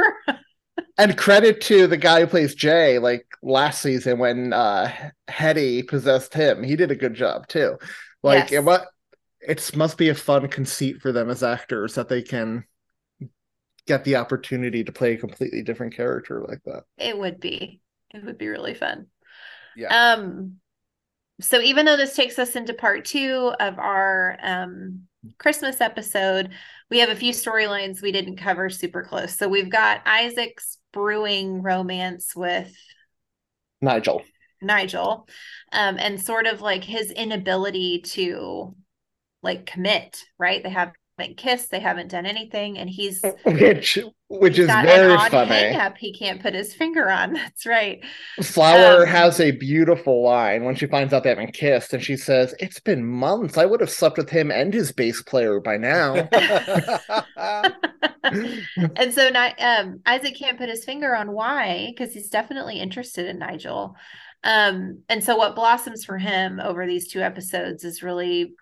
and credit to the guy who plays Jay, like last season when uh Hetty possessed him. He did a good job too. Like Yes. it what it must be a fun conceit for them as actors that they can get the opportunity to play a completely different character like that. it would be. It would be really fun. Yeah. Um so even though this takes us into part 2 of our um Christmas episode, we have a few storylines we didn't cover super close. So we've got Isaac's brewing romance with Nigel. Nigel, um, and sort of like his inability to like commit, right? They haven't kissed, they haven't done anything, and he's which which he's is very funny. he can't put his finger on. That's right. Flower Um, has a beautiful line when she finds out they haven't kissed, and she says, "It's been months. I would have slept with him and his bass player by now." and so Ni- um, Isaac can't put his finger on why because he's definitely interested in Nigel. Um, and so what blossoms for him over these two episodes is really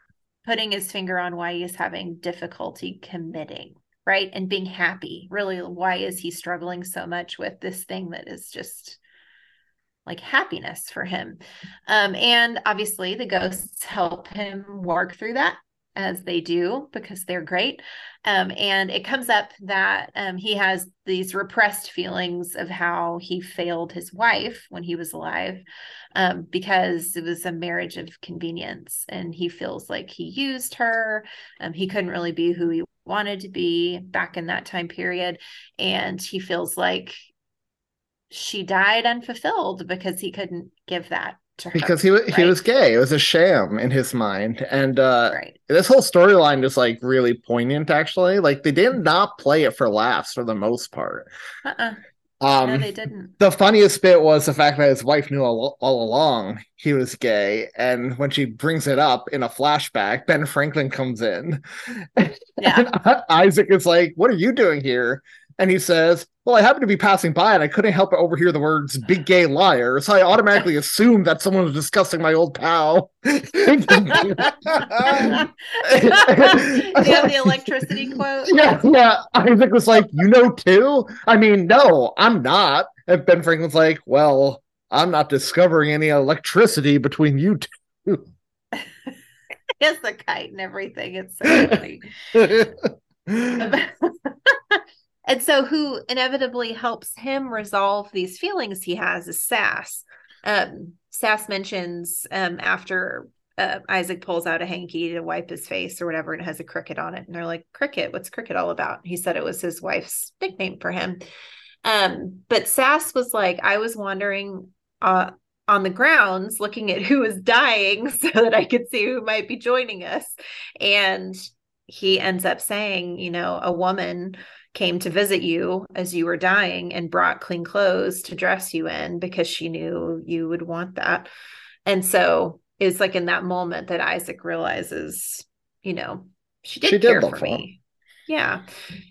putting his finger on why he's having difficulty committing, right? And being happy. Really, why is he struggling so much with this thing that is just like happiness for him? Um, and obviously, the ghosts help him work through that as they do because they're great. Um, and it comes up that um, he has these repressed feelings of how he failed his wife when he was alive um, because it was a marriage of convenience. And he feels like he used her. Um, he couldn't really be who he wanted to be back in that time period. And he feels like she died unfulfilled because he couldn't give that to her. because he wa- he was gay. It was a sham in his mind, and uh, right. this whole storyline is like really poignant. Actually, like they did not play it for laughs for the most part. Uh-uh. Um, no, they didn't. the funniest bit was the fact that his wife knew all, all along he was gay, and when she brings it up in a flashback, Ben Franklin comes in. Yeah. Isaac is like, "What are you doing here?" And he says, "Well, I happened to be passing by, and I couldn't help but overhear the words "big gay liar," so I automatically assumed that someone was discussing my old pal." Do you have the electricity quote? Yeah, yeah. Isaac was like, "You know too." I mean, no, I'm not. And Ben Franklin's like, "Well, I'm not discovering any electricity between you two. it's the kite and everything. It's so funny. And so, who inevitably helps him resolve these feelings he has is Sass. Um, Sass mentions um, after uh, Isaac pulls out a hanky to wipe his face or whatever, and has a cricket on it. And they're like, Cricket, what's cricket all about? He said it was his wife's nickname for him. Um, but Sass was like, I was wandering uh, on the grounds looking at who was dying so that I could see who might be joining us. And he ends up saying, you know, a woman came to visit you as you were dying and brought clean clothes to dress you in because she knew you would want that. And so it's like in that moment that Isaac realizes, you know, she did She did care for me. Yeah.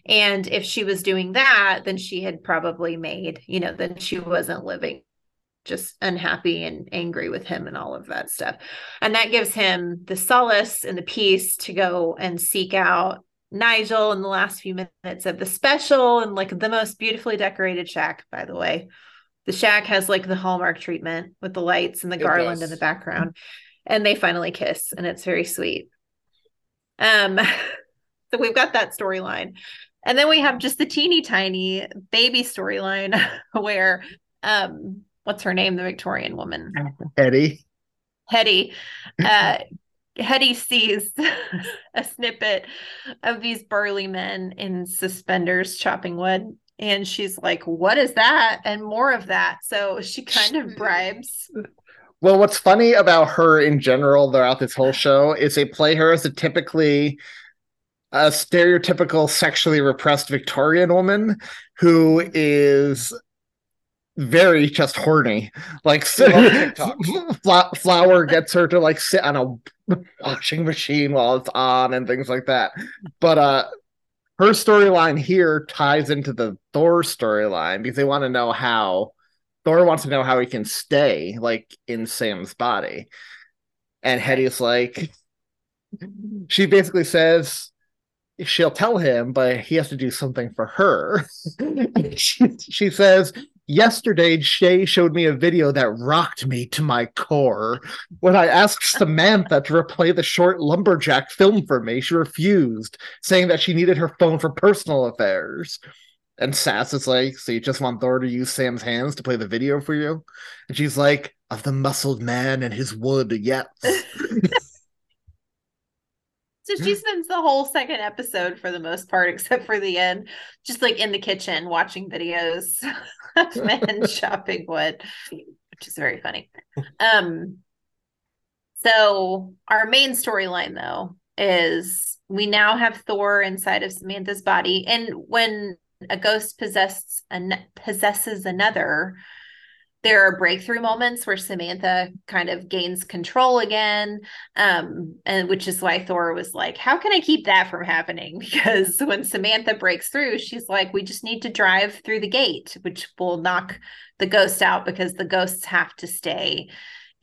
And if she was doing that, then she had probably made, you know, then she wasn't living just unhappy and angry with him and all of that stuff. And that gives him the solace and the peace to go and seek out Nigel in the last few minutes of the special and like the most beautifully decorated shack, by the way. The shack has like the hallmark treatment with the lights and the It garland does. in the background. And they finally kiss, and it's very sweet. Um, so we've got that storyline. And then we have just the teeny tiny baby storyline where um what's her name? The Victorian woman. Hetty. Hetty. Uh Hetty sees a snippet of these burly men in suspenders chopping wood. And she's like, What is that? And more of that. So she kind of bribes. Well, what's funny about her in general throughout this whole show is they play her as a typically a stereotypical sexually repressed Victorian woman who is very just horny. Like TikTok. Flower gets her to like sit on a washing machine while it's on and things like that. But uh her storyline here ties into the Thor storyline because they want to know how Thor wants to know how he can stay like in Sam's body. And Hetty's like she basically says she'll tell him, but he has to do something for her. she, she says, Yesterday, Shay showed me a video that rocked me to my core. When I asked Samantha to replay the short lumberjack film for me, she refused, saying that she needed her phone for personal affairs. And Sass is like, So you just want Thor to use Sam's hands to play the video for you? And she's like, Of the muscled man and his wood, yes. So she spends the whole second episode for the most part, except for the end, just like in the kitchen watching videos of men chopping wood, which is very funny. Um, so our main storyline though is we now have Thor inside of Samantha's body, and when a ghost possesses an possesses another, there are breakthrough moments where Samantha kind of gains control again. Um, and which is why Thor was like, How can I keep that from happening? Because when Samantha breaks through, she's like, We just need to drive through the gate, which will knock the ghost out because the ghosts have to stay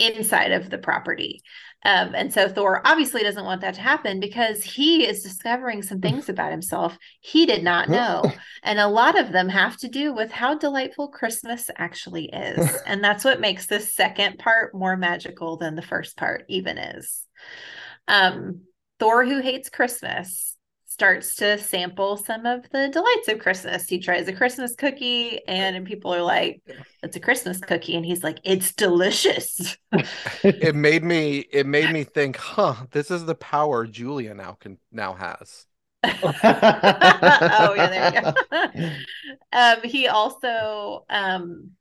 inside of the property. Um, and so Thor obviously doesn't want that to happen because he is discovering some things about himself he did not know. And a lot of them have to do with how delightful Christmas actually is. And that's what makes this second part more magical than the first part even is. Um, Thor, who hates Christmas, starts to sample some of the delights of Christmas. He tries a Christmas cookie, and people are like, "It's a Christmas cookie," and he's like, "It's delicious." it made me it made me think, huh, this is the power Julia now can now has. oh yeah, there you go. um, he also um,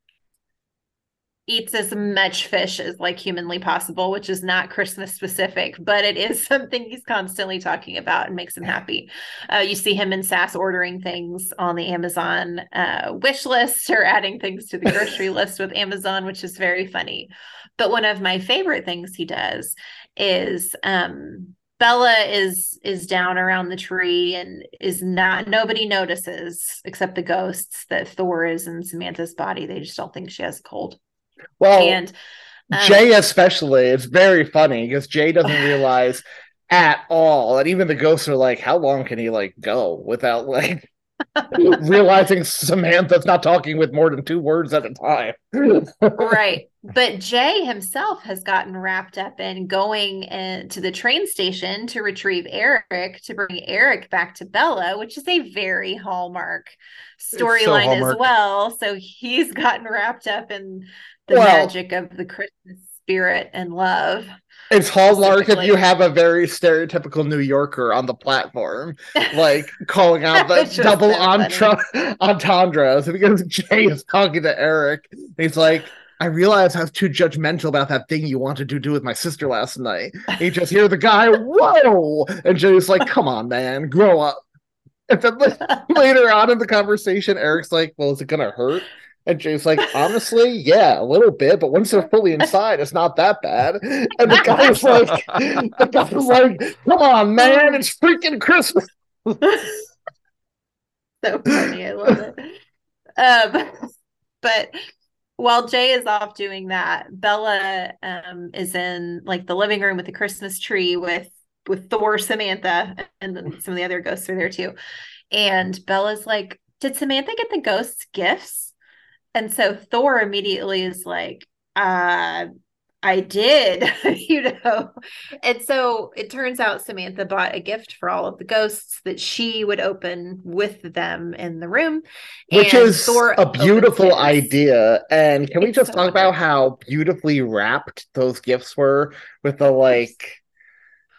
eats as much fish as like humanly possible, which is not Christmas specific, but it is something he's constantly talking about and makes him happy. Uh, you see him in Sass ordering things on the Amazon uh, wish list or adding things to the grocery list with Amazon, which is very funny. But one of my favorite things he does is um, Bella is is down around the tree and is not nobody notices except the ghosts that Thor is in Samantha's body. They just don't think she has a cold. Well, and um, Jay especially, it's very funny because Jay doesn't realize at all, and even the ghosts are like, "How long can he like go without like?" realizing Samantha's not talking with more than two words at a time. right. But Jay himself has gotten wrapped up in going in, to the train station to retrieve Eric to bring Eric back to Bella, which is a very hallmark storyline so as well. So he's gotten wrapped up in the well, magic of the Christmas spirit and love. It's hallmark if you have a very stereotypical New Yorker on the platform, like calling out the double entra- entendres because Jay is talking to Eric. he's like, I realize I was too judgmental about that thing you wanted to do with my sister last night. And you just hear the guy, whoa! And Jay's like, come on, man, grow up. And then later on in the conversation, Eric's like, well, is it going to hurt? And Jay's like, honestly, yeah, a little bit, but once they're fully inside, it's not that bad. And the guy's like, the guy's like, come on, man, it's freaking Christmas. so funny, I love it. Um, but while Jay is off doing that, Bella um, is in like the living room with the Christmas tree with with Thor, Samantha, and then some of the other ghosts are there too. And Bella's like, "Did Samantha get the ghosts gifts?" And so Thor immediately is like, uh, I did, you know. And so it turns out Samantha bought a gift for all of the ghosts that she would open with them in the room. Which is Thor a beautiful idea. And can we just so talk about how beautifully wrapped those gifts were with the like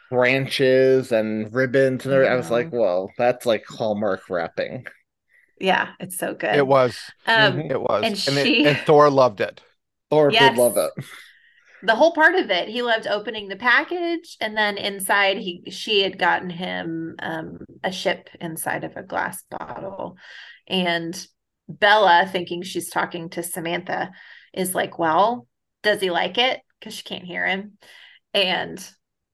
branches and ribbons and everything? I was like, well, that's like Hallmark wrapping. Yeah, it's so good. It was. Um, it was. And, and, she... it, and Thor loved it. Thor yes. did love it. The whole part of it, he loved opening the package, and then inside, he she had gotten him um, a ship inside of a glass bottle, and Bella, thinking she's talking to Samantha, is like, "Well, does he like it?" Because she can't hear him, and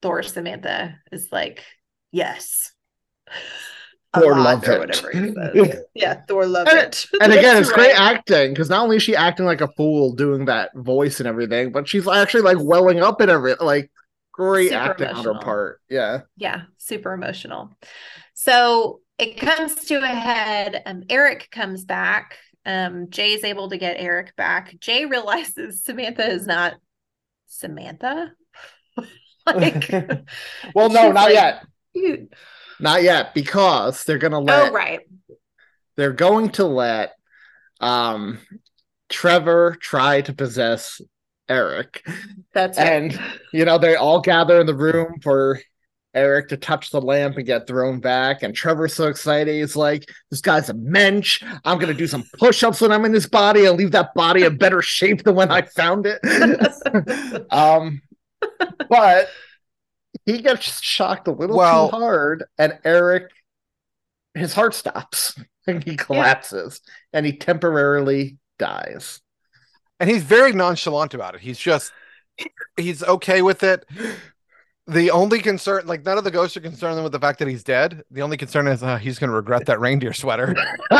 Thor Samantha is like, "Yes." Thor loved it. yeah, Thor loved it. And again, it's right. great acting because not only is she acting like a fool doing that voice and everything, but she's actually like welling up and everything. Like great super acting emotional. on her part. Yeah. Yeah, super emotional. So it comes to a head. Um, Eric comes back. Um, is able to get Eric back. Jay realizes Samantha is not Samantha. like, well, no, not like, yet. Dude not yet, because they're gonna let. Oh right. They're going to let um Trevor try to possess Eric. That's and you know they all gather in the room for Eric to touch the lamp and get thrown back. And Trevor's so excited. He's like, This guy's a mensch. I'm going to do some push ups when I'm in this body and leave that body in better shape than when I found it. um, but he gets shocked a little Well- too hard, and Eric, his heart stops and he collapses and he temporarily dies. and he's very nonchalant about it. He's just he's okay with it. The only concern, like none of the ghosts are concerned with the fact that he's dead. The only concern is uh, he's going to regret that reindeer sweater.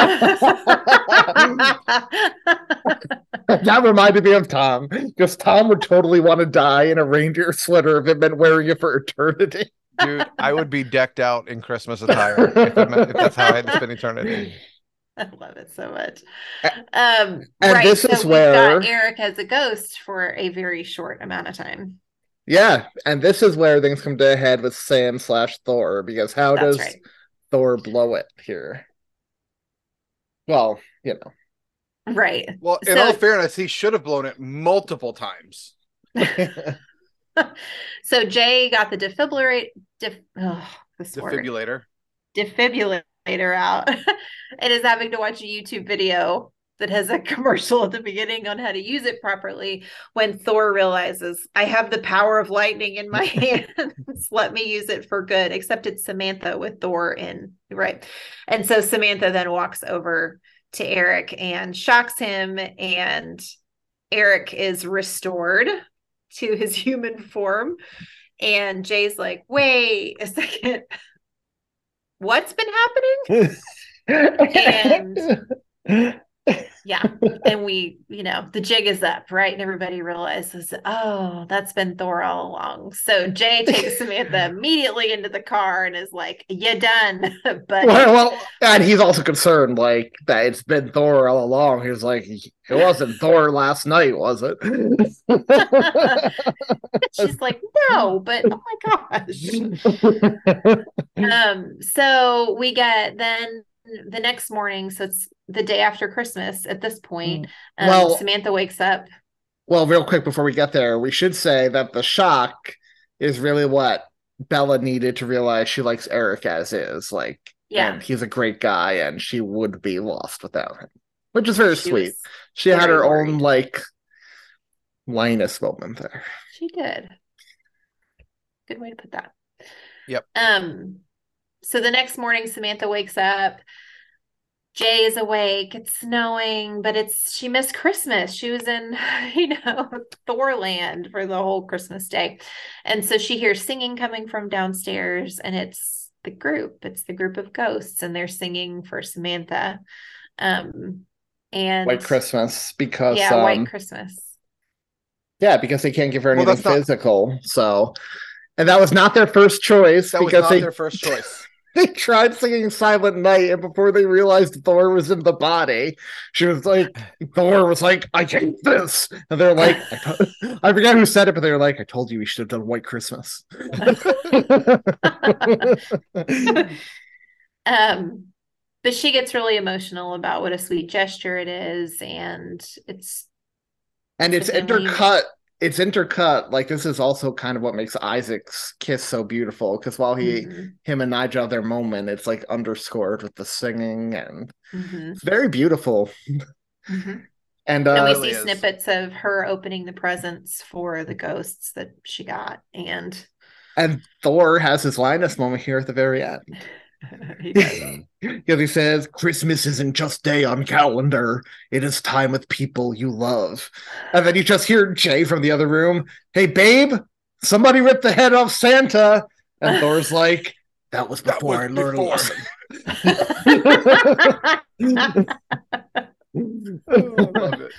that reminded me of Thom because Thom would totally want to die in a reindeer sweater if it meant wearing it for eternity. Dude, I would be decked out in Christmas attire if, it meant, if that's how I had to spend eternity. I love it so much. Um, and right, this so is we've where- got Eric as a ghost for a very short amount of time. Yeah, and this is where things come to a head with Sam slash Thor because how That's does right. Thor blow it here? Well, you know. Right. Well, in So- all fairness, he should have blown it multiple times. So Jay got the defibrillate, def, oh, this word. Defibrillator. defibrillator out and is having to watch a YouTube video that has a commercial at the beginning on how to use it properly when Thor realizes I have the power of lightning in my hands. Let me use it for good. Except it's Samantha with Thor in right. And so Samantha then walks over to Eric and shocks him and Eric is restored to his human form. And Jay's like, wait a second. What's been happening? and yeah. And we, you know, the jig is up, right? And everybody realizes, oh, that's been Thor all along. So Jay takes Samantha immediately into the car and is like, you done. but well, well, and he's also concerned like that it's been Thor all along. He's like, it wasn't Thor last night, was it? she's like, no, but oh my gosh. um so we get then the next morning so it's the day after christmas at this point um, Well- samantha wakes up Well, real quick before we get there, we should say that the shock is really what Bella needed to realize she likes Eric as is. Like, Yeah. and he's a great guy, and she would be lost without him, which is very She sweet. was She had her worried. own like Linus moment there. she did good way to put that Yep. um so the next morning samantha wakes up Jay is awake. It's snowing, but it's she missed Christmas. She was in, you know, Thorland for the whole Christmas day. And so she hears singing coming from downstairs, and it's the group. It's the group of ghosts, and they're singing for Samantha. Um and White Christmas because Yeah, um, White Christmas. Yeah, because they can't give her anything that's not- physical. So, and that was not their first choice That was because not they their first choice. they tried singing Silent Night, and before they realized Thor was in the body, she was like, Thor was like, I hate this, and they're like, I, forgot who said it, but they were like, I told you we should have done White Christmas. Um, but she gets really emotional about what a sweet gesture it is, and it's and it's intercut. It's intercut. Like this is also kind of what makes Isaac's kiss so beautiful because while he, Mhm, him and Nigel their moment, it's like underscored with the singing and mhm, it's very beautiful. mhm. And and uh, we see snippets of her opening the presents for the ghosts that she got, and and Thor has his Linus moment here at the very end. he does. Because he says, Christmas isn't just day on calendar, it is time with people you love. And then you just hear Jay from the other room, Hey, babe, somebody ripped the head off Santa. And Thor's like, That was That before was I learned a before." lesson. Oh, love it.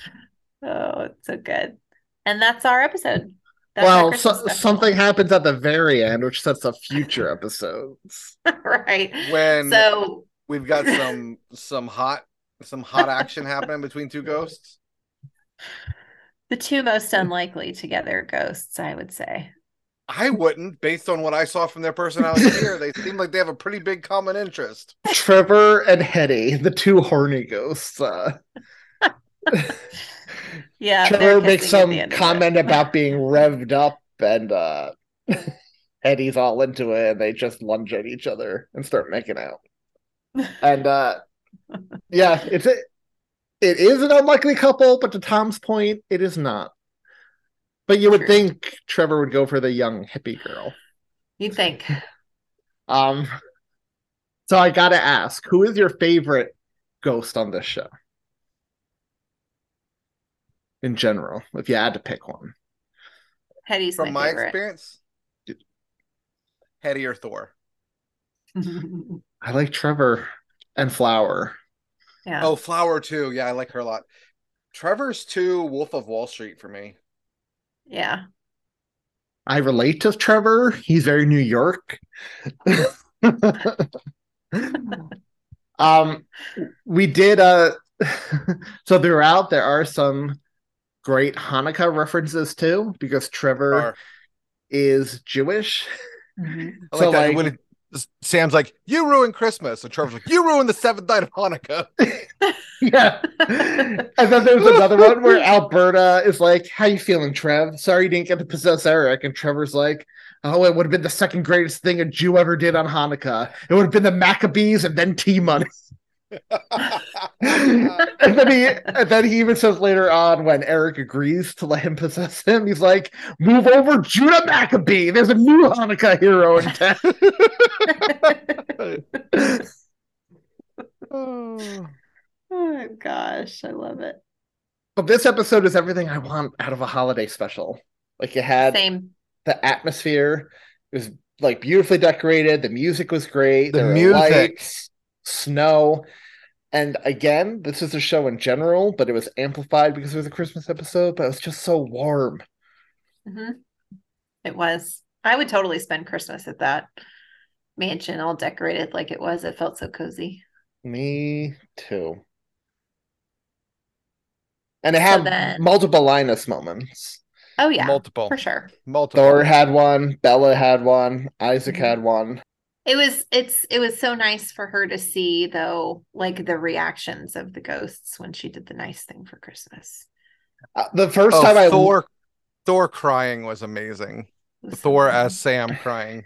oh, it's so good. And that's our episode. That's well, so, something happens at the very end, which sets up future episodes. right. When So we've got some some hot some hot action happening between two ghosts. the two most unlikely together ghosts, I would say. I wouldn't, based on what I saw from their personality here. They seem like they have a pretty big common interest. Trevor and Hetty, the two horny ghosts. Uh, Yeah. Trevor makes some the end of it. comment about being revved up, and uh, Hetty's all into it, and they just lunge at each other and start making out. and uh yeah, it's a, it is an unlikely couple, but to Thom's point, it is not. But you would True. think Trevor would go for the young hippie girl. You'd think? Um, so I gotta ask, who is your favorite ghost on this show? In general, if you had to pick one. Hetty's From my, my favorite. experience, Hetty or Thor. I like Trevor and Flower. yeah. Oh, Flower too. Yeah, I like her a lot. Trevor's too Wolf of Wall Street for me. Yeah. I relate to Trevor. He's very New York. um we did uh so throughout there are some great Hanukkah references too because Trevor Or- is Jewish. Mhm. I So, like that like- when it, Sam's like, "You ruined Christmas," and Trevor's like, "You ruined the seventh night of Hanukkah." Yeah. and then there's another one where Alberta is like, How you feeling, Trev? Sorry you didn't get to possess Eric. And Trevor's like, Oh, it would have been the second greatest thing a Jew ever did on Hanukkah. It would have been the Maccabees and then T Money. and then he and then he even says later on when Eric agrees to let him possess him, he's like, Move over Judah Maccabee. There's a new Hanukkah hero in town. Oh. Oh my gosh, I love it. but this episode is everything I want out of a holiday special. Like it had Same. the atmosphere it was like beautifully decorated the music was great The there were music. lights, snow and again this is a show in general but it was amplified because it was a christmas episode but it was just so warm hmm It was. I would totally spend Christmas at that mansion all decorated like it was. It felt so cozy. me too and it had then- multiple linus moments Oh yeah, multiple, for sure. multiple. thor had one bella had one isaac Mhm. had one It was it's it was so nice for her to see though, like the reactions of the ghosts when she did the nice thing for Christmas. Uh, the first Oh, time i Thor, Thor crying was amazing. Was Thor so as Sam crying.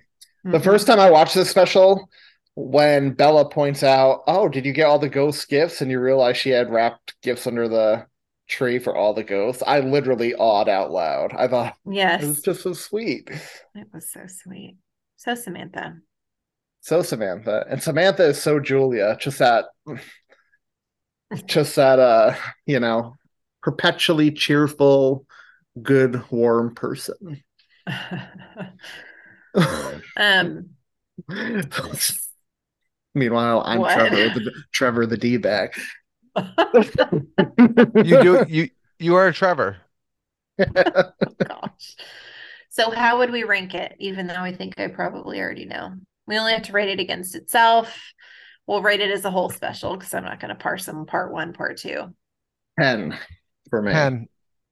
The Mhm. first time I watched this special, when Bella points out, "Oh, did you get all the ghost gifts?" and you realize she had wrapped gifts under the tree for all the ghosts, I literally awed out loud. I thought Yes. it was just so sweet. It was so sweet. So Samantha. So Samantha, and Samantha is so Julia, just that, just that, uh, you know, perpetually cheerful, good, warm person. um Meanwhile, I'm What? Trevor, the Trevor the D bag. You do you you are a Trevor. gosh. So how would we rank it? Even though I think I probably already know. We only have to rate it against itself. We'll rate it as a whole special because I'm not going to parse them part one, part two. ten for me. And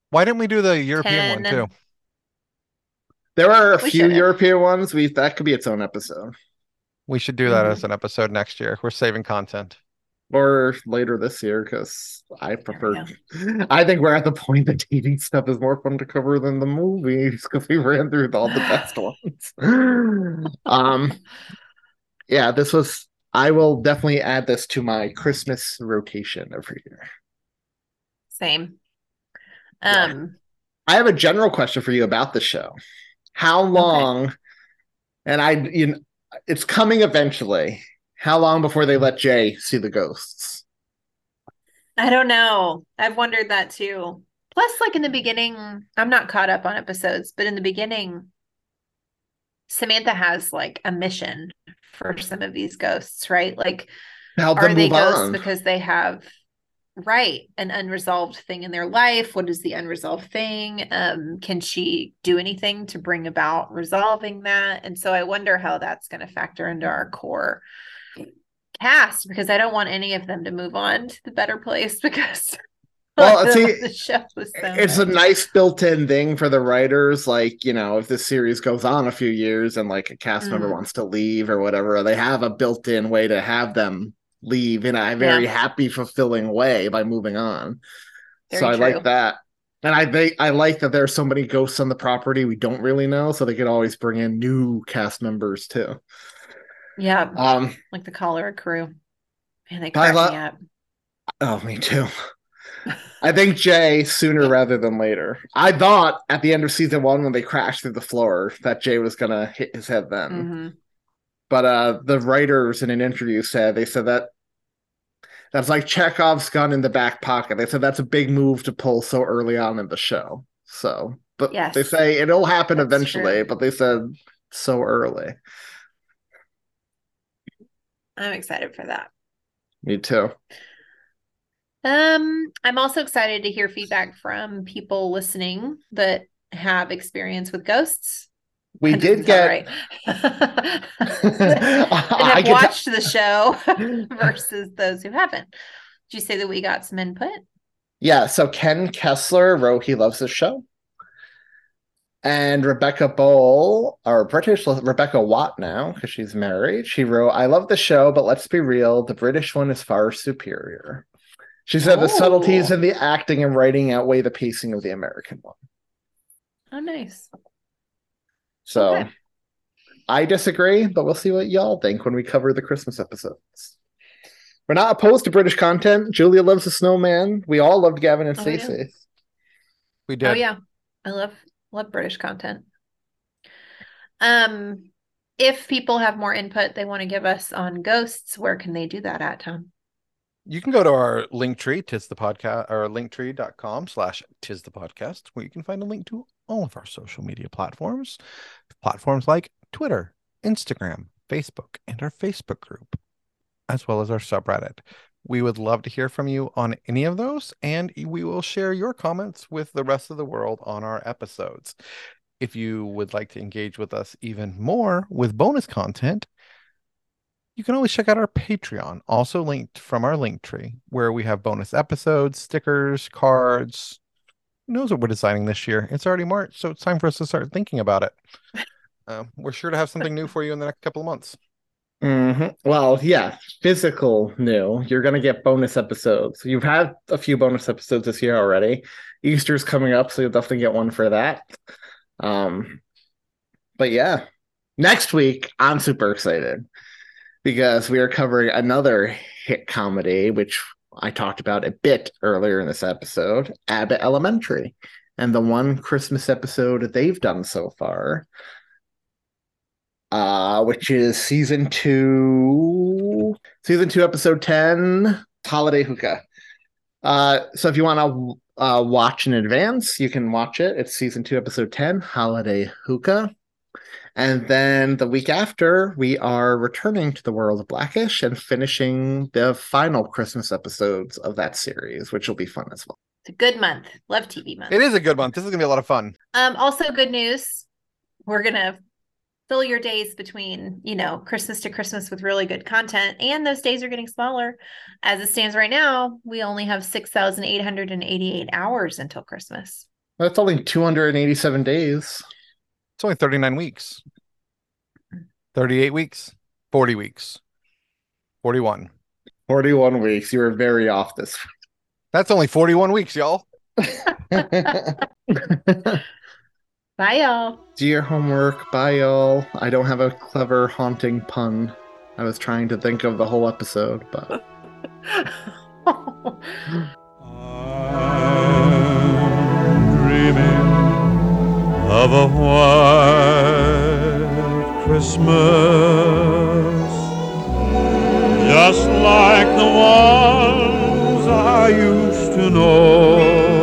why didn't we do the European one too? There are a We few should've. European ones. We that could be its own episode, We should do that Mhm. as an episode next year. We're saving content. Or later this year because I prefer. I think we're at the point that TV stuff is more fun to cover than the movies because we ran through all the best ones. um, yeah, this was. I will definitely add this to my Christmas rotation every year. Same. Yeah. Um, I have a general question for you about the show. How long? And I, you know, it's coming eventually. How long before they let Jay see the ghosts? I don't know. I've wondered that too. Plus, like in the beginning, I'm not caught up on episodes, but in the beginning, Samantha has like a mission for some of these ghosts, right? Like, Help are they move ghosts on. because they have right an unresolved thing in their life what is the unresolved thing um can she do anything to bring about resolving that and so i wonder how that's going to factor into our core cast because i don't want any of them to move on to the better place because Well, the, see, the show was so it's a nice built-in thing for the writers like you know if this series goes on a few years and like a cast member Mm. wants to leave or whatever they have a built-in way to have them leave in a very Yeah. happy fulfilling way by moving on so i true. like that And I think I like that there's so many ghosts on the property we don't really know, so they could always bring in new cast members too. Yeah. Um, like the cholera crew. Man, they crack lo- me up. oh, me too. I think Jay sooner rather than later. I thought at the end of season one when they crashed through the floor that Jay was gonna hit his head then. hmm But uh the writers in an interview said they said that that's like Chekhov's gun in the back pocket. They said that's a big move to pull so early on in the show. So but Yes. they say it'll happen That's eventually, true. but they said so early. I'm excited for that. Me too. Um, I'm also excited to hear feedback from people listening that have experience with ghosts. We did get right. I and have watched the show versus those who haven't. Did you say that we got some input? Yeah, so Ken Kessler wrote he loves the show. And Rebecca Bowl, or British Rebecca Watt now, because she's married, she wrote, I love the show, but let's be real, the British one is far superior. She said the subtleties Oh. in the acting and writing outweigh the pacing of the American one. Oh, nice. So Okay. I disagree, but we'll see what y'all think when we cover the Christmas episodes. We're not opposed to British content. Julia loves the snowman. We all loved Gavin and Oh, we do. Stacey. We did. Oh yeah. I love love British content. Um if people have more input they want to give us on ghosts, where can they do that at, Thom? You can go to our link tree, tis the podcast, or linktree.com slash tis the podcast, where you can find a link to all of our social media platforms. Platforms like Twitter, Instagram, Facebook, and our Facebook group, as well as our subreddit. We would love to hear from you on any of those, and we will share your comments with the rest of the world on our episodes. If you would like to engage with us even more with bonus content, you can always check out our Patreon, also linked from our link tree, where we have bonus episodes, stickers, cards. Who knows what we're designing this year? It's already March, so it's time for us to start thinking about it. Um, we're sure to have something new for you in the next couple of months. Hmm Well, yeah, physical new. You're gonna get bonus episodes. You've had a few bonus episodes this year already. Easter's coming up, so you'll definitely get one for that. Um, but yeah, next week I'm super excited because we are covering another hit comedy, which I talked about a bit earlier in this episode, Abbott Elementary, and the one Christmas episode they've done so far uh, which is season two, season two, episode 10, Holiday Hookah. Uh, so if you want to uh, watch in advance, you can watch it. It's season two, episode 10, Holiday Hookah. And then the week after, we are returning to the world of Blackish and finishing the final Christmas episodes of that series, which will be fun as well. It's a good month. Love TV month. It is a good month. This is going to be a lot of fun. Um, also good news. We're gonna fill your days between, you know, Christmas to Christmas with really good content. And those days are getting smaller. As it stands right now, we only have 6,888 hours until Christmas. That's only 287 days. It's only 39 weeks, mm. 38 weeks, 40 weeks, 41. 41 weeks. You were very off this. That's only 41 weeks, y'all. Bye, y'all. Do your homework. Bye, y'all. I don't have a clever, haunting pun. I was trying to think of the whole episode, but dreaming of a white Christmas, just like the ones I used to know,